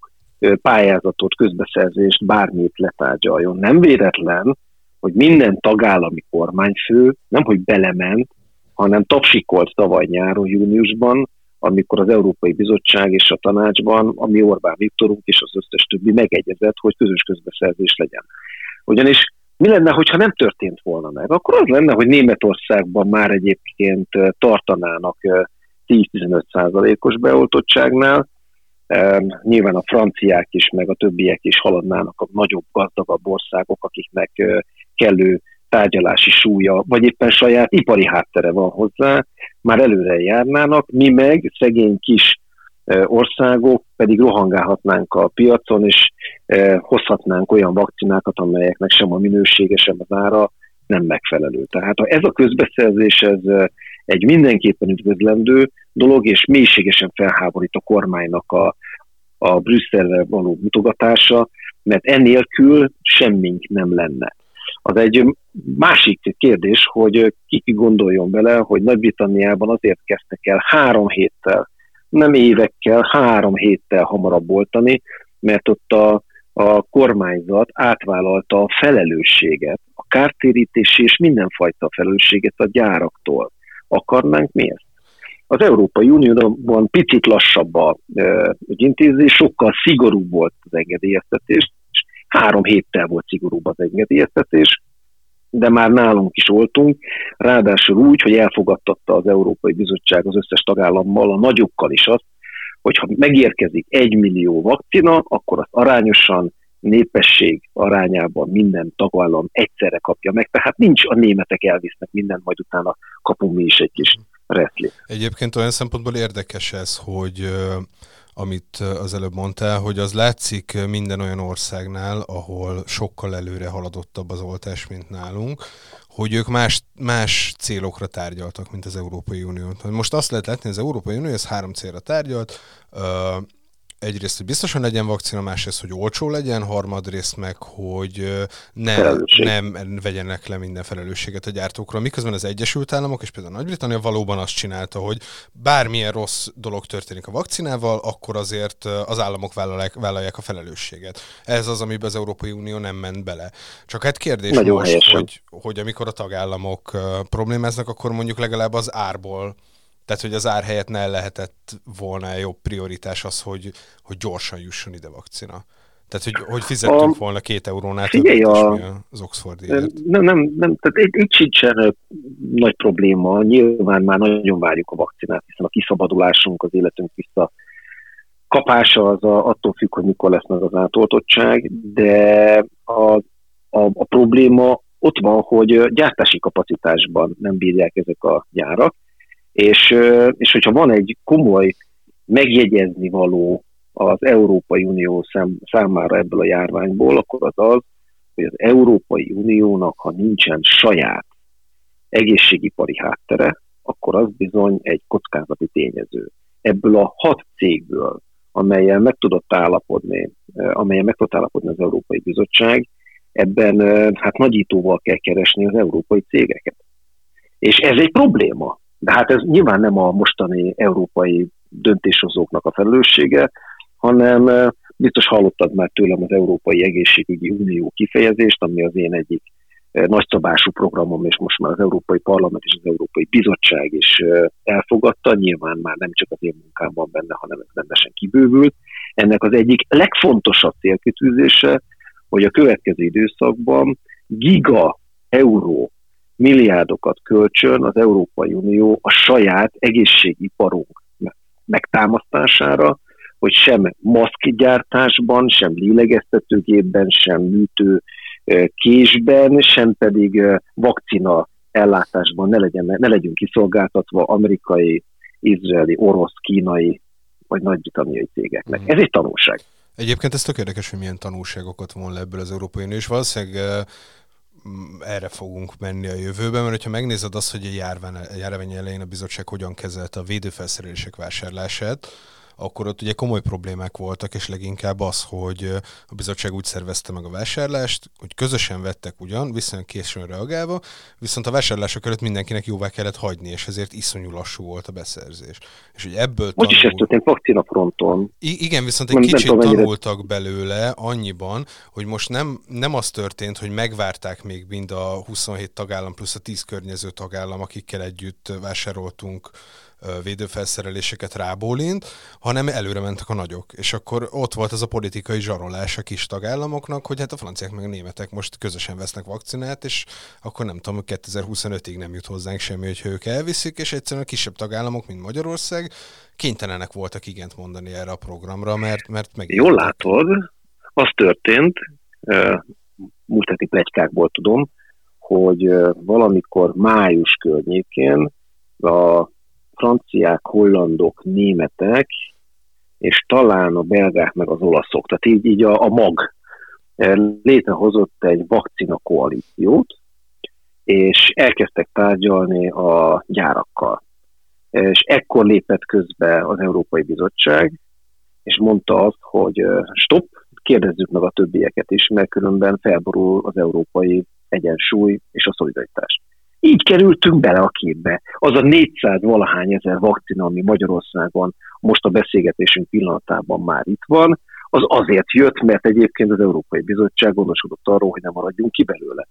pályázatot, közbeszerzést, bármit letárgyaljon. Nem véletlen, hogy minden tagállami kormányfő nem, hogy belement, hanem tapsikolt tavaly nyáron, júniusban, amikor az Európai Bizottság és a tanácsban, a mi Orbán Viktorunk és az összes többi megegyezett, hogy közös közbeszerzés legyen. Ugyanis mi lenne, hogyha nem történt volna meg? Akkor az lenne, hogy Németországban már egyébként tartanának 10-15 százalékos beoltottságnál, Nyilván a franciák is, meg a többiek is haladnának a nagyobb, gazdagabb országok, akiknek kellő tárgyalási súlya, vagy éppen saját ipari háttere van hozzá, már előre járnának, mi meg szegény kis országok pedig rohangálhatnánk a piacon, és hozhatnánk olyan vakcinákat, amelyeknek sem a minősége, sem az ára nem megfelelő. Tehát ez a közbeszerzés, ez egy mindenképpen üdvözlendő dolog, és mélységesen felháborít a kormánynak a, a Brüsszelre való mutogatása, mert enélkül semmink nem lenne. Az egy másik kérdés, hogy ki gondoljon bele, hogy Nagy-Britanniában azért kezdtek el három héttel, nem évekkel, három héttel hamarabb oltani, mert ott a, a kormányzat átvállalta a felelősséget, a kártérítési és mindenfajta felelősséget a gyáraktól. Akarnánk mi ezt? Az Európai Unióban picit lassabb a ügyintézés, sokkal szigorúbb volt az engedélyeztetés, Három héttel volt szigorúbb az engedélyeztetés, de már nálunk is oltunk, ráadásul úgy, hogy elfogadtatta az Európai Bizottság az összes tagállammal, a nagyokkal is azt, hogy ha megérkezik egy millió vakcina, akkor azt arányosan, népesség arányában minden tagállam egyszerre kapja meg, tehát nincs a németek elvisznek mindent, majd utána kapunk mi is egy kis reszli. Egyébként olyan szempontból érdekes ez, hogy amit az előbb mondtál, hogy az látszik minden olyan országnál, ahol sokkal előre haladottabb az oltás, mint nálunk, hogy ők más, más célokra tárgyaltak, mint az Európai Unió. Most azt lehet látni, hogy az Európai Unió ez három célra tárgyalt, egyrészt, hogy biztosan legyen vakcina, másrészt, hogy olcsó legyen, harmadrészt meg, hogy ne, nem vegyenek le minden felelősséget a gyártókról. Miközben az Egyesült Államok és például Nagy-Britannia valóban azt csinálta, hogy bármilyen rossz dolog történik a vakcinával, akkor azért az államok vállalják, vállalják a felelősséget. Ez az, amiben az Európai Unió nem ment bele. Csak hát kérdés Nagyon most, hogy, hogy amikor a tagállamok problémáznak, akkor mondjuk legalább az árból tehát, hogy az ár helyett ne lehetett volna jobb prioritás az, hogy, hogy gyorsan jusson ide vakcina. Tehát, hogy, hogy fizettünk a, volna két eurónál többet a, az Oxford Nem, nem, nem, tehát itt, itt sincsen nagy probléma. Nyilván már nagyon várjuk a vakcinát, hiszen a kiszabadulásunk, az életünk vissza kapása az a, attól függ, hogy mikor lesz meg az átoltottság, de a, a, a probléma ott van, hogy gyártási kapacitásban nem bírják ezek a gyárak, és, és hogyha van egy komoly megjegyezni való az Európai Unió szám, számára ebből a járványból, akkor az az, hogy az Európai Uniónak, ha nincsen saját egészségipari háttere, akkor az bizony egy kockázati tényező. Ebből a hat cégből, amelyen meg tudott állapodni, amelyen meg tudott állapodni az Európai Bizottság, ebben hát nagyítóval kell keresni az európai cégeket. És ez egy probléma, de hát ez nyilván nem a mostani európai döntéshozóknak a felelőssége, hanem biztos hallottad már tőlem az Európai Egészségügyi Unió kifejezést, ami az én egyik nagyszabású programom, és most már az Európai Parlament és az Európai Bizottság is elfogadta, nyilván már nem csak az én munkámban benne, hanem ez rendesen kibővült. Ennek az egyik legfontosabb célkitűzése, hogy a következő időszakban giga euró milliárdokat kölcsön az Európai Unió a saját egészségiparunk megtámasztására, hogy sem maszkgyártásban, sem lélegeztetőgépben, sem műtő késben, sem pedig vakcina ellátásban ne, legyen, ne legyünk kiszolgáltatva amerikai, izraeli, orosz, kínai vagy nagy-britanniai cégeknek. Mm. Ez egy tanulság. Egyébként ez tök érdekes, hogy milyen tanulságokat von le ebből az Európai Unió, és valószínűleg erre fogunk menni a jövőben, mert ha megnézed azt, hogy a járvány, a járvány elején a bizottság hogyan kezelte a védőfelszerelések vásárlását, akkor ott ugye komoly problémák voltak, és leginkább az, hogy a bizottság úgy szervezte meg a vásárlást, hogy közösen vettek ugyan, viszonylag későn reagálva, viszont a vásárlások előtt mindenkinek jóvá kellett hagyni, és ezért iszonyú lassú volt a beszerzés. És hogy ebből tanul... is ez történt vakcina fronton. I- igen, viszont egy nem, kicsit nem tanultak mennyire... belőle annyiban, hogy most nem, nem az történt, hogy megvárták még mind a 27 tagállam plusz a 10 környező tagállam, akikkel együtt vásároltunk védőfelszereléseket rábólint, hanem előre mentek a nagyok. És akkor ott volt ez a politikai zsarolás a kis tagállamoknak, hogy hát a franciák meg a németek most közösen vesznek vakcinát, és akkor nem tudom, 2025-ig nem jut hozzánk semmi, hogy ők elviszik, és egyszerűen a kisebb tagállamok, mint Magyarország, kénytelenek voltak igent mondani erre a programra, mert, mert meg. Jól látod, az történt, múlt heti plegykákból tudom, hogy valamikor május környékén a franciák, hollandok, németek, és talán a belgák meg az olaszok, tehát így, így a, a mag eh, létrehozott egy vakcina koalíciót, és elkezdtek tárgyalni a gyárakkal. És ekkor lépett közbe az Európai Bizottság, és mondta azt, hogy eh, stop, kérdezzük meg a többieket is, mert különben felborul az európai egyensúly és a szolidaritás. Így kerültünk bele a képbe. Az a 400 valahány ezer vakcina, ami Magyarországon most a beszélgetésünk pillanatában már itt van, az azért jött, mert egyébként az Európai Bizottság gondoskodott arról, hogy nem maradjunk ki belőle.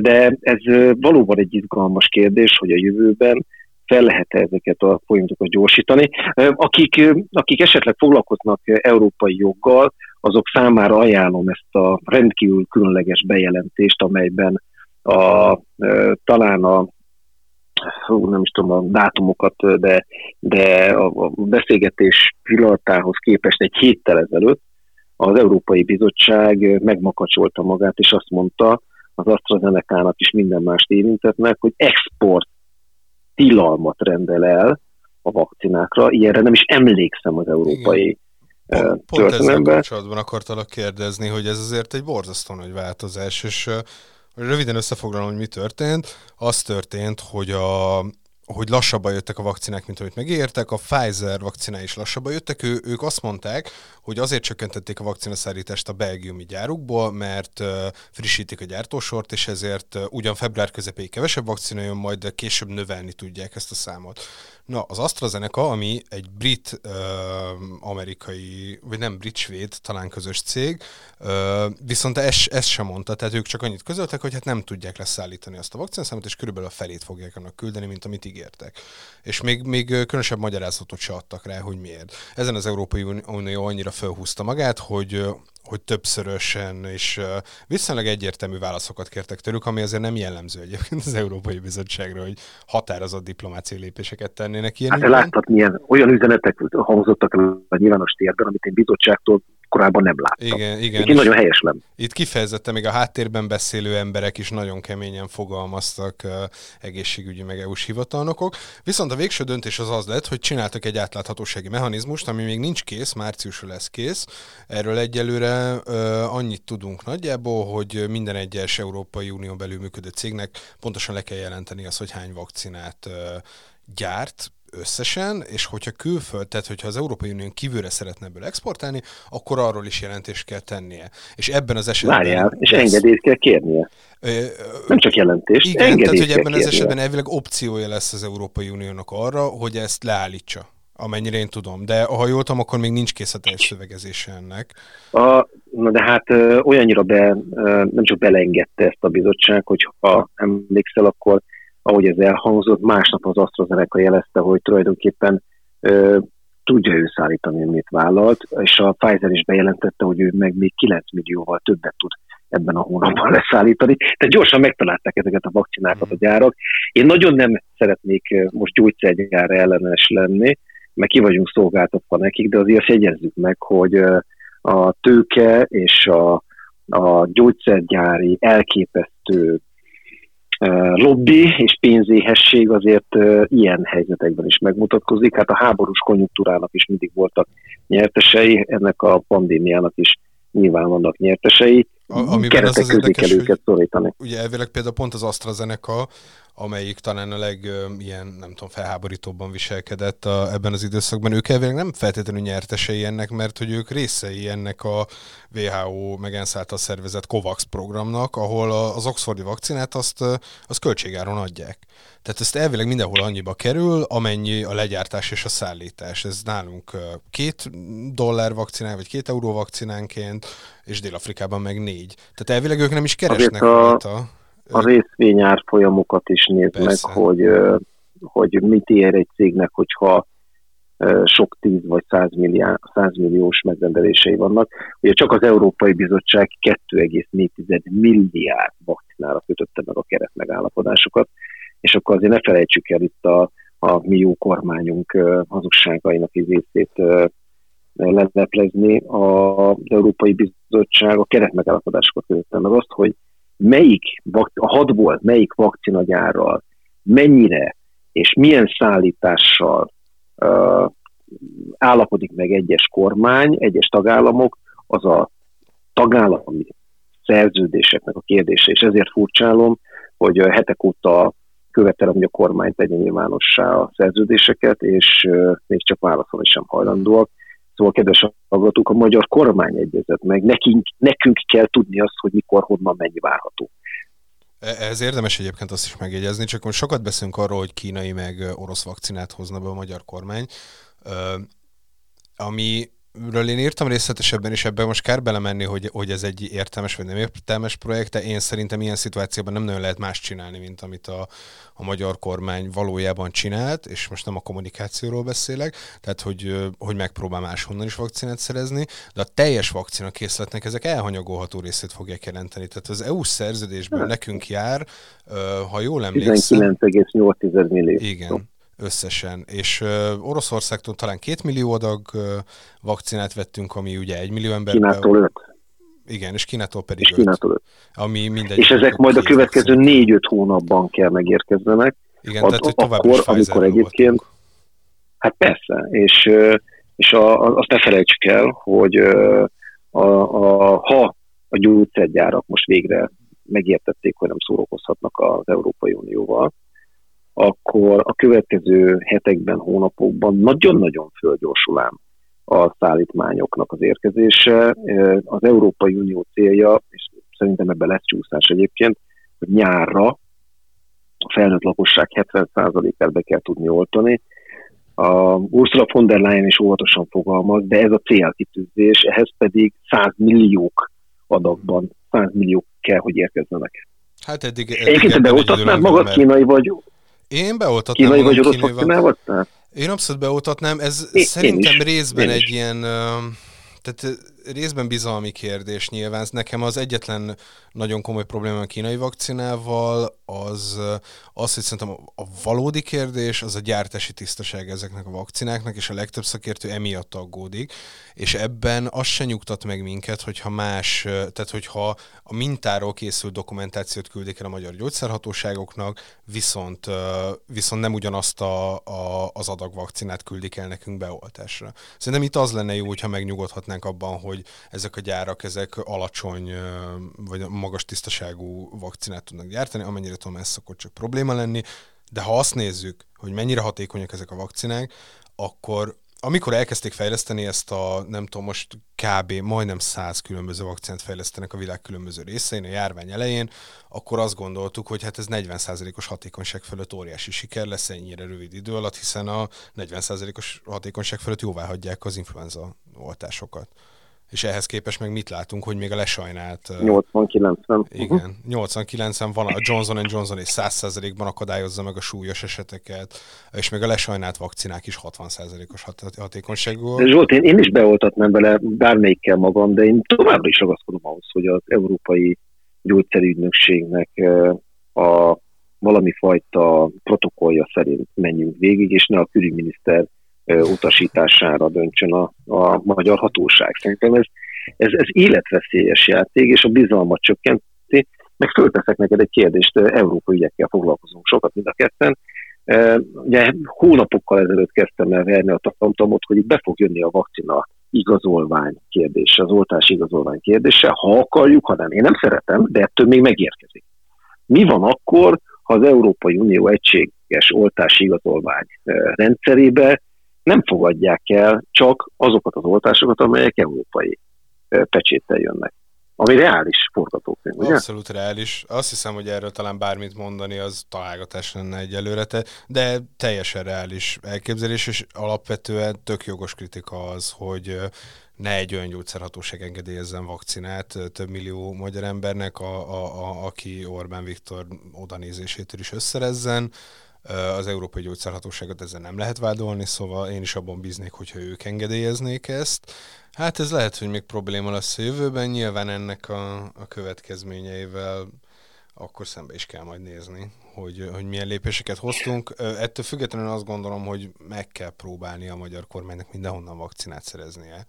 De ez valóban egy izgalmas kérdés, hogy a jövőben fel lehet -e ezeket a folyamatokat gyorsítani. Akik, akik esetleg foglalkoznak európai joggal, azok számára ajánlom ezt a rendkívül különleges bejelentést, amelyben a, talán a hú, nem is tudom a dátumokat, de, de a beszélgetés pillanatához képest egy héttel ezelőtt az Európai Bizottság megmakacsolta magát, és azt mondta az AstraZeneca-nak is minden mást érintetnek, hogy export tilalmat rendel el a vakcinákra. Ilyenre nem is emlékszem az európai Igen. Pont, pont ezzel kapcsolatban akartalak kérdezni, hogy ez azért egy borzasztó nagy változás, és Röviden összefoglalom, hogy mi történt. Az történt, hogy a, hogy lassabban jöttek a vakcinák, mint amit megértek. A Pfizer vakcinái is lassabban jöttek. Ő, ők azt mondták, hogy azért csökkentették a vakcinaszállítást a belgiumi gyárukból, mert frissítik a gyártósort, és ezért ugyan február közepéig kevesebb vakcina jön majd, később növelni tudják ezt a számot. Na, az AstraZeneca, ami egy brit, uh, amerikai, vagy nem brit, svéd, talán közös cég, viszont ezt, ezt sem mondta, tehát ők csak annyit közöltek, hogy hát nem tudják leszállítani azt a vakcinaszámot, és körülbelül a felét fogják annak küldeni, mint amit ígértek. És még, még különösebb magyarázatot se adtak rá, hogy miért. Ezen az Európai Unió annyira felhúzta magát, hogy hogy többszörösen és viszonylag egyértelmű válaszokat kértek tőlük, ami azért nem jellemző egyébként az Európai Bizottságra, hogy határozott diplomáciai lépéseket tennének ilyen. Hát láttad, milyen olyan üzenetek hangzottak a nyilvános térben, amit én bizottságtól korábban nem láttam. Igen, igen. Én nagyon helyes nem. Itt kifejezetten még a háttérben beszélő emberek is nagyon keményen fogalmaztak uh, egészségügyi meg EU-s hivatalnokok. Viszont a végső döntés az az lett, hogy csináltak egy átláthatósági mechanizmust, ami még nincs kész, márciusra lesz kész. Erről egyelőre uh, annyit tudunk nagyjából, hogy minden egyes Európai Unió belül működő cégnek pontosan le kell jelenteni azt, hogy hány vakcinát uh, gyárt, összesen, és hogyha külföld, tehát hogyha az Európai Unión kívülre szeretne ebből exportálni, akkor arról is jelentést kell tennie. És ebben az esetben... Várjál, és engedélyt kell kérnie. Ö, Nem csak jelentést, Igen, engedélyt tehát hogy ebben kérnie. az esetben elvileg opciója lesz az Európai Uniónak arra, hogy ezt leállítsa amennyire én tudom. De ha jól tudom, akkor még nincs kész a teljes szövegezése ennek. A, na de hát ö, olyannyira be, ö, nem csak belengedte ezt a bizottság, hogy ha emlékszel, akkor ahogy ez elhangzott, másnap az AstraZeneca jelezte, hogy tulajdonképpen ö, tudja ő szállítani, amit vállalt, és a Pfizer is bejelentette, hogy ő meg még 9 millióval többet tud ebben a hónapban leszállítani. Tehát gyorsan megtalálták ezeket a vakcinákat a gyárak. Én nagyon nem szeretnék most gyógyszergyár ellenes lenni, mert ki vagyunk szolgáltatva nekik, de azért jegyezzük meg, hogy a tőke és a, a gyógyszergyári elképesztő lobby és pénzéhesség azért ilyen helyzetekben is megmutatkozik. Hát a háborús konjunktúrának is mindig voltak nyertesei, ennek a pandémiának is nyilván vannak nyertesei. A, amiben az az érdekes, őket szorítani. Ugye elvileg például pont az AstraZeneca amelyik talán a leg ilyen, nem tudom, felháborítóbban viselkedett a, ebben az időszakban. Ők elvileg nem feltétlenül nyertesei ennek, mert hogy ők részei ennek a WHO a szervezett COVAX programnak, ahol az oxfordi vakcinát azt, azt költségáron adják. Tehát ezt elvileg mindenhol annyiba kerül, amennyi a legyártás és a szállítás. Ez nálunk két dollár vakcinál, vagy két euró vakcinánként, és Dél-Afrikában meg négy. Tehát elvileg ők nem is keresnek a... rajta a részvényár folyamokat is nézd Persze. meg, hogy, hogy mit ér egy cégnek, hogyha sok tíz vagy százmilliós megrendelései vannak. Ugye csak az Európai Bizottság 2,4 milliárd vakcinára kötötte meg a keret megállapodásokat, és akkor azért ne felejtsük el itt a, a mi jó kormányunk hazugságainak részét leleplezni. Az Európai Bizottság a keretmegállapodásokat kötötte meg azt, hogy melyik, a hatból melyik vakcinagyárral, mennyire és milyen szállítással állapodik meg egyes kormány, egyes tagállamok, az a tagállami szerződéseknek a kérdése, és ezért furcsálom, hogy hetek óta követelem, hogy a kormány tegye nyilvánossá a szerződéseket, és még csak válaszolni sem hajlandóak. Szóval, kedves hallgatók, a magyar kormány egyezett meg, nekünk, nekünk kell tudni azt, hogy mikor, honnan, mennyi várható. E, ez érdemes egyébként azt is megjegyezni, csak most sokat beszélünk arról, hogy kínai meg orosz vakcinát hozna be a magyar kormány, ami ről én írtam részletesebben, és ebben most kár belemenni, hogy, hogy ez egy értelmes vagy nem értelmes projekt, de én szerintem ilyen szituációban nem nagyon lehet más csinálni, mint amit a, a magyar kormány valójában csinált, és most nem a kommunikációról beszélek, tehát hogy, hogy megpróbál máshonnan is vakcinát szerezni, de a teljes vakcina készletnek ezek elhanyagolható részét fogják jelenteni. Tehát az EU szerződésből nekünk jár, ha jól emlékszem... 19,8 millió. Igen összesen. És uh, Oroszországtól talán két millió adag uh, vakcinát vettünk, ami ugye egy millió ember. Kínától öt. Igen, és Kínától pedig és Kínától öt. Ami mindegy. És ezek majd a következő négy-öt hónapban kell megérkeznenek. Igen, Ad, tehát hogy tovább akkor, amikor egyébként, voltunk. hát persze, és, és a, azt ne felejtsük el, hogy a, a, ha a gyógyszergyárak most végre megértették, hogy nem szórakozhatnak az Európai Unióval, akkor a következő hetekben, hónapokban nagyon-nagyon fölgyorsulám a szállítmányoknak az érkezése. Az Európai Unió célja, és szerintem ebben lesz csúszás egyébként, hogy nyárra a felnőtt lakosság 70%-át be kell tudni oltani. A Ursula von der Leyen is óvatosan fogalmaz, de ez a célkitűzés, ehhez pedig 100 milliók adagban, 100 milliók kell, hogy érkezzenek. Hát eddig... eddig Egyébként beoltatnád magad mert... kínai vagy? Én beoltatnám Kínai vagy orosz vakcinával? Én abszolút beoltatnám. Ez én, szerintem én is, részben egy ilyen... Tehát részben bizalmi kérdés nyilván. Nekem az egyetlen nagyon komoly probléma a kínai vakcinával az, az hogy szerintem a valódi kérdés az a gyártási tisztaság ezeknek a vakcináknak, és a legtöbb szakértő emiatt aggódik, és ebben az se nyugtat meg minket, hogyha más, tehát hogyha a mintáról készült dokumentációt küldik el a magyar gyógyszerhatóságoknak, viszont, viszont nem ugyanazt a, a, az adag vakcinát küldik el nekünk beoltásra. Szerintem itt az lenne jó, hogyha megnyugodhatnánk abban, hogy ezek a gyárak, ezek alacsony vagy magas tisztaságú vakcinát tudnak gyártani, amennyire tudom, ez szokott csak probléma lenni, de ha azt nézzük, hogy mennyire hatékonyak ezek a vakcinák, akkor amikor elkezdték fejleszteni ezt a, nem tudom, most kb. majdnem száz különböző vakcinát fejlesztenek a világ különböző részein a járvány elején, akkor azt gondoltuk, hogy hát ez 40%-os hatékonyság fölött óriási siker lesz ennyire rövid idő alatt, hiszen a 40%-os hatékonyság fölött jóvá hagyják az influenza oltásokat. És ehhez képest meg mit látunk, hogy még a lesajnált... 80-90. Igen, uh-huh. 80-90 van, a Johnson Johnson és 100%-ban akadályozza meg a súlyos eseteket, és még a lesajnált vakcinák is 60%-os hat- hatékonyságú. De Zsolt, én, én is beoltatnám bele bármelyikkel magam, de én továbbra is ragaszkodom ahhoz, hogy az Európai Gyógyszerügynökségnek a valami fajta protokollja szerint menjünk végig, és ne a külügyminiszter utasítására döntsön a, a magyar hatóság. Szerintem ez, ez, ez életveszélyes játék, és a bizalmat csökkenti. Meg fölteszek neked egy kérdést, európai ügyekkel foglalkozunk sokat mind a ketten. Ugye hónapokkal ezelőtt kezdtem el verni a tartalmat, hogy itt be fog jönni a vakcina igazolvány kérdése, az oltás igazolvány kérdése, ha akarjuk, ha nem. Én nem szeretem, de ettől még megérkezik. Mi van akkor, ha az Európai Unió egységes oltási igazolvány rendszerébe nem fogadják el csak azokat az oltásokat, amelyek európai pecséttel jönnek. Ami reális forgatókönyv, ugye? Abszolút reális. Azt hiszem, hogy erről talán bármit mondani, az találgatás lenne egyelőre, de teljesen reális elképzelés, és alapvetően tök jogos kritika az, hogy ne egy olyan gyógyszerhatóság engedélyezzen vakcinát több millió magyar embernek, a, a, a, aki Orbán Viktor odanézésétől is összerezzen, az Európai Gyógyszerhatóságot ezzel nem lehet vádolni, szóval én is abban bíznék, hogyha ők engedélyeznék ezt. Hát ez lehet, hogy még probléma lesz a jövőben, nyilván ennek a, a következményeivel akkor szembe is kell majd nézni, hogy, hogy milyen lépéseket hoztunk. Ettől függetlenül azt gondolom, hogy meg kell próbálni a magyar kormánynak mindenhonnan vakcinát szereznie,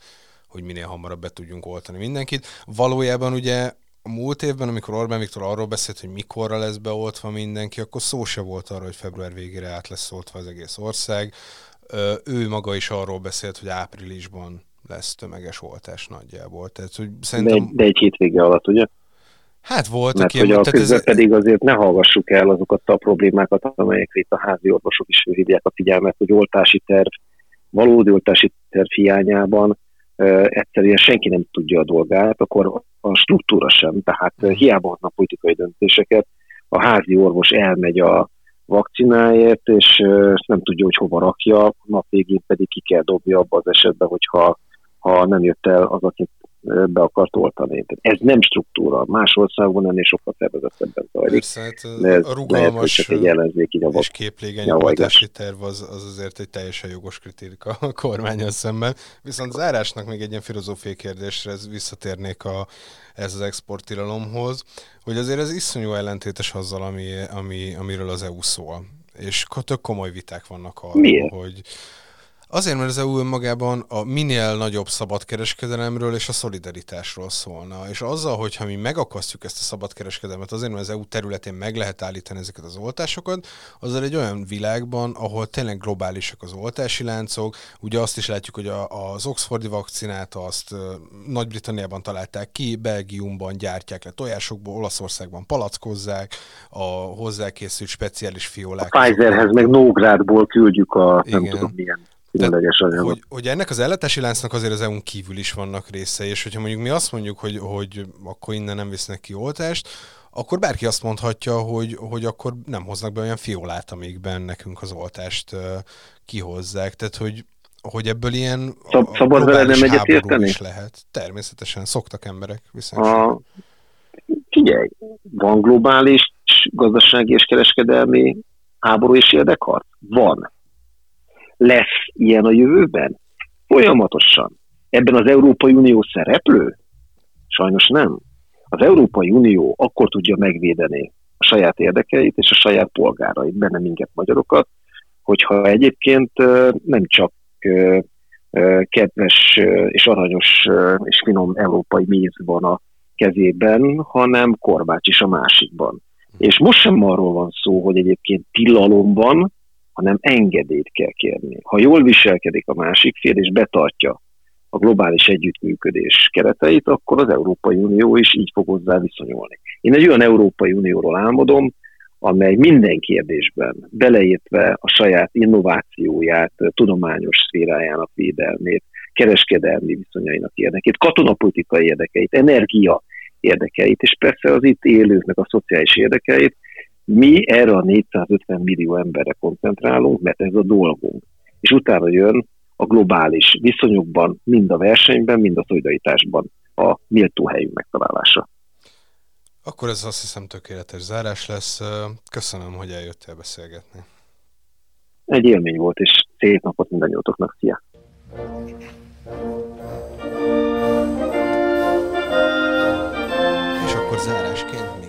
hogy minél hamarabb be tudjunk oltani mindenkit. Valójában ugye a múlt évben, amikor Orbán Viktor arról beszélt, hogy mikorra lesz beoltva mindenki, akkor szó se volt arra, hogy február végére át lesz oltva az egész ország. Ő maga is arról beszélt, hogy áprilisban lesz tömeges oltás nagyjából. Tehát, hogy szerintem... de, de egy hétvége alatt, ugye? Hát volt, Mert hogy a közben ez... pedig azért ne hallgassuk el azokat a problémákat, amelyekre itt a házi orvosok is hívják a figyelmet, hogy oltási terv, valódi oltási terv hiányában egyszerűen senki nem tudja a dolgát, akkor a struktúra sem, tehát hiába hoznak politikai döntéseket, a házi orvos elmegy a vakcináért, és nem tudja, hogy hova rakja, nap végén pedig ki kell dobja abba az esetben, hogyha ha nem jött el az, akit be akart oltani. Ez nem struktúra. Más országban ennél sokkal szervezettebben zajlik. Persze, hát De ez a rugalmas lehet, egy ellenzék, így a és képlégen oltási terv az, az azért egy teljesen jogos kritika a [LAUGHS] kormányon szemben. Viszont zárásnak még egy ilyen filozófiai kérdésre ez visszatérnék a, ez az exportilalomhoz, hogy azért ez iszonyú ellentétes azzal, ami, ami, amiről az EU szól. És tök komoly viták vannak arról, Miért? hogy Azért, mert az EU önmagában a minél nagyobb szabadkereskedelemről és a szolidaritásról szólna. És azzal, hogyha mi megakasztjuk ezt a szabadkereskedelmet, azért, mert az EU területén meg lehet állítani ezeket az oltásokat, azzal egy olyan világban, ahol tényleg globálisak az oltási láncok, ugye azt is látjuk, hogy a, az Oxfordi vakcinát azt Nagy-Britanniában találták ki, Belgiumban gyártják le tojásokból, Olaszországban palackozzák, a hozzákészült speciális fiolák. A Pfizerhez meg Nógrádból küldjük a nem Igen. tudom milyen különleges anyagot. Hogy, hogy ennek az ellátási láncnak azért az EU-n kívül is vannak részei, és hogyha mondjuk mi azt mondjuk, hogy, hogy akkor innen nem visznek ki oltást, akkor bárki azt mondhatja, hogy, hogy akkor nem hoznak be olyan fiolát, amikben nekünk az oltást kihozzák. Tehát, hogy, hogy ebből ilyen Szab, szabad vele nem egyetérteni? is lehet. Természetesen szoktak emberek viszont. A, figyelj, van globális gazdasági és kereskedelmi háború és érdekharc? Van lesz ilyen a jövőben? Folyamatosan. Ebben az Európai Unió szereplő? Sajnos nem. Az Európai Unió akkor tudja megvédeni a saját érdekeit és a saját polgárait, benne minket magyarokat, hogyha egyébként nem csak kedves és aranyos és finom európai méz van a kezében, hanem korbács is a másikban. És most sem arról van szó, hogy egyébként tilalomban hanem engedélyt kell kérni. Ha jól viselkedik a másik fél, és betartja a globális együttműködés kereteit, akkor az Európai Unió is így fog hozzá viszonyulni. Én egy olyan Európai Unióról álmodom, amely minden kérdésben, beleértve a saját innovációját, tudományos szférájának védelmét, kereskedelmi viszonyainak érdekét, katonapolitikai érdekeit, energia érdekeit, és persze az itt élőknek a szociális érdekeit mi erre a 450 millió emberre koncentrálunk, mert ez a dolgunk. És utána jön a globális viszonyokban, mind a versenyben, mind a szolidaritásban a méltó helyünk megtalálása. Akkor ez azt hiszem tökéletes zárás lesz. Köszönöm, hogy eljöttél beszélgetni. Egy élmény volt, és szép napot mindannyiótoknak. Szia! És akkor zárásként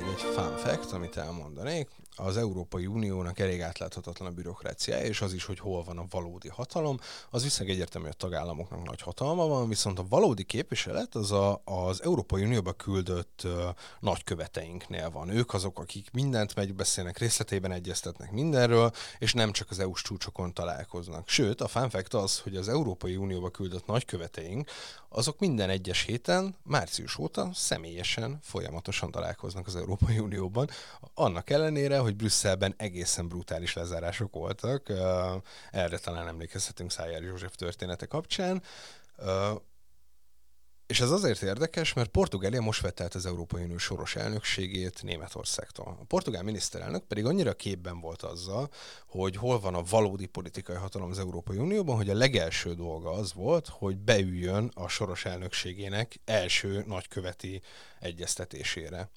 fact, amit elmondanék, az Európai Uniónak elég átláthatatlan a bürokráciája, és az is, hogy hol van a valódi hatalom, az viszont egyértelmű, hogy a tagállamoknak nagy hatalma van, viszont a valódi képviselet az a, az Európai Unióba küldött uh, nagyköveteinknél van. Ők azok, akik mindent megbeszélnek, részletében egyeztetnek mindenről, és nem csak az EU-s csúcsokon találkoznak. Sőt, a fun az, hogy az Európai Unióba küldött nagyköveteink, azok minden egyes héten, március óta személyesen, folyamatosan találkoznak az Európai Unióban, annak ellenére, hogy Brüsszelben egészen brutális lezárások voltak, erre talán emlékezhetünk Szájár József története kapcsán, és ez azért érdekes, mert Portugália most vette át az Európai Unió soros elnökségét Németországtól. A portugál miniszterelnök pedig annyira képben volt azzal, hogy hol van a valódi politikai hatalom az Európai Unióban, hogy a legelső dolga az volt, hogy beüljön a soros elnökségének első nagyköveti egyeztetésére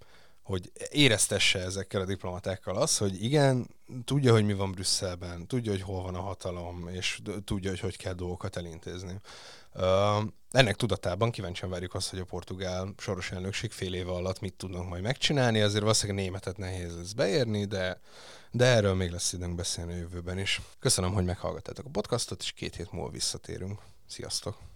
hogy éreztesse ezekkel a diplomatákkal az, hogy igen, tudja, hogy mi van Brüsszelben, tudja, hogy hol van a hatalom, és tudja, hogy hogy kell dolgokat elintézni. Uh, ennek tudatában kíváncsian várjuk azt, hogy a portugál soros elnökség fél éve alatt mit tudnak majd megcsinálni, azért valószínűleg németet nehéz ez beérni, de, de erről még lesz időnk beszélni a jövőben is. Köszönöm, hogy meghallgattátok a podcastot, és két hét múlva visszatérünk. Sziasztok!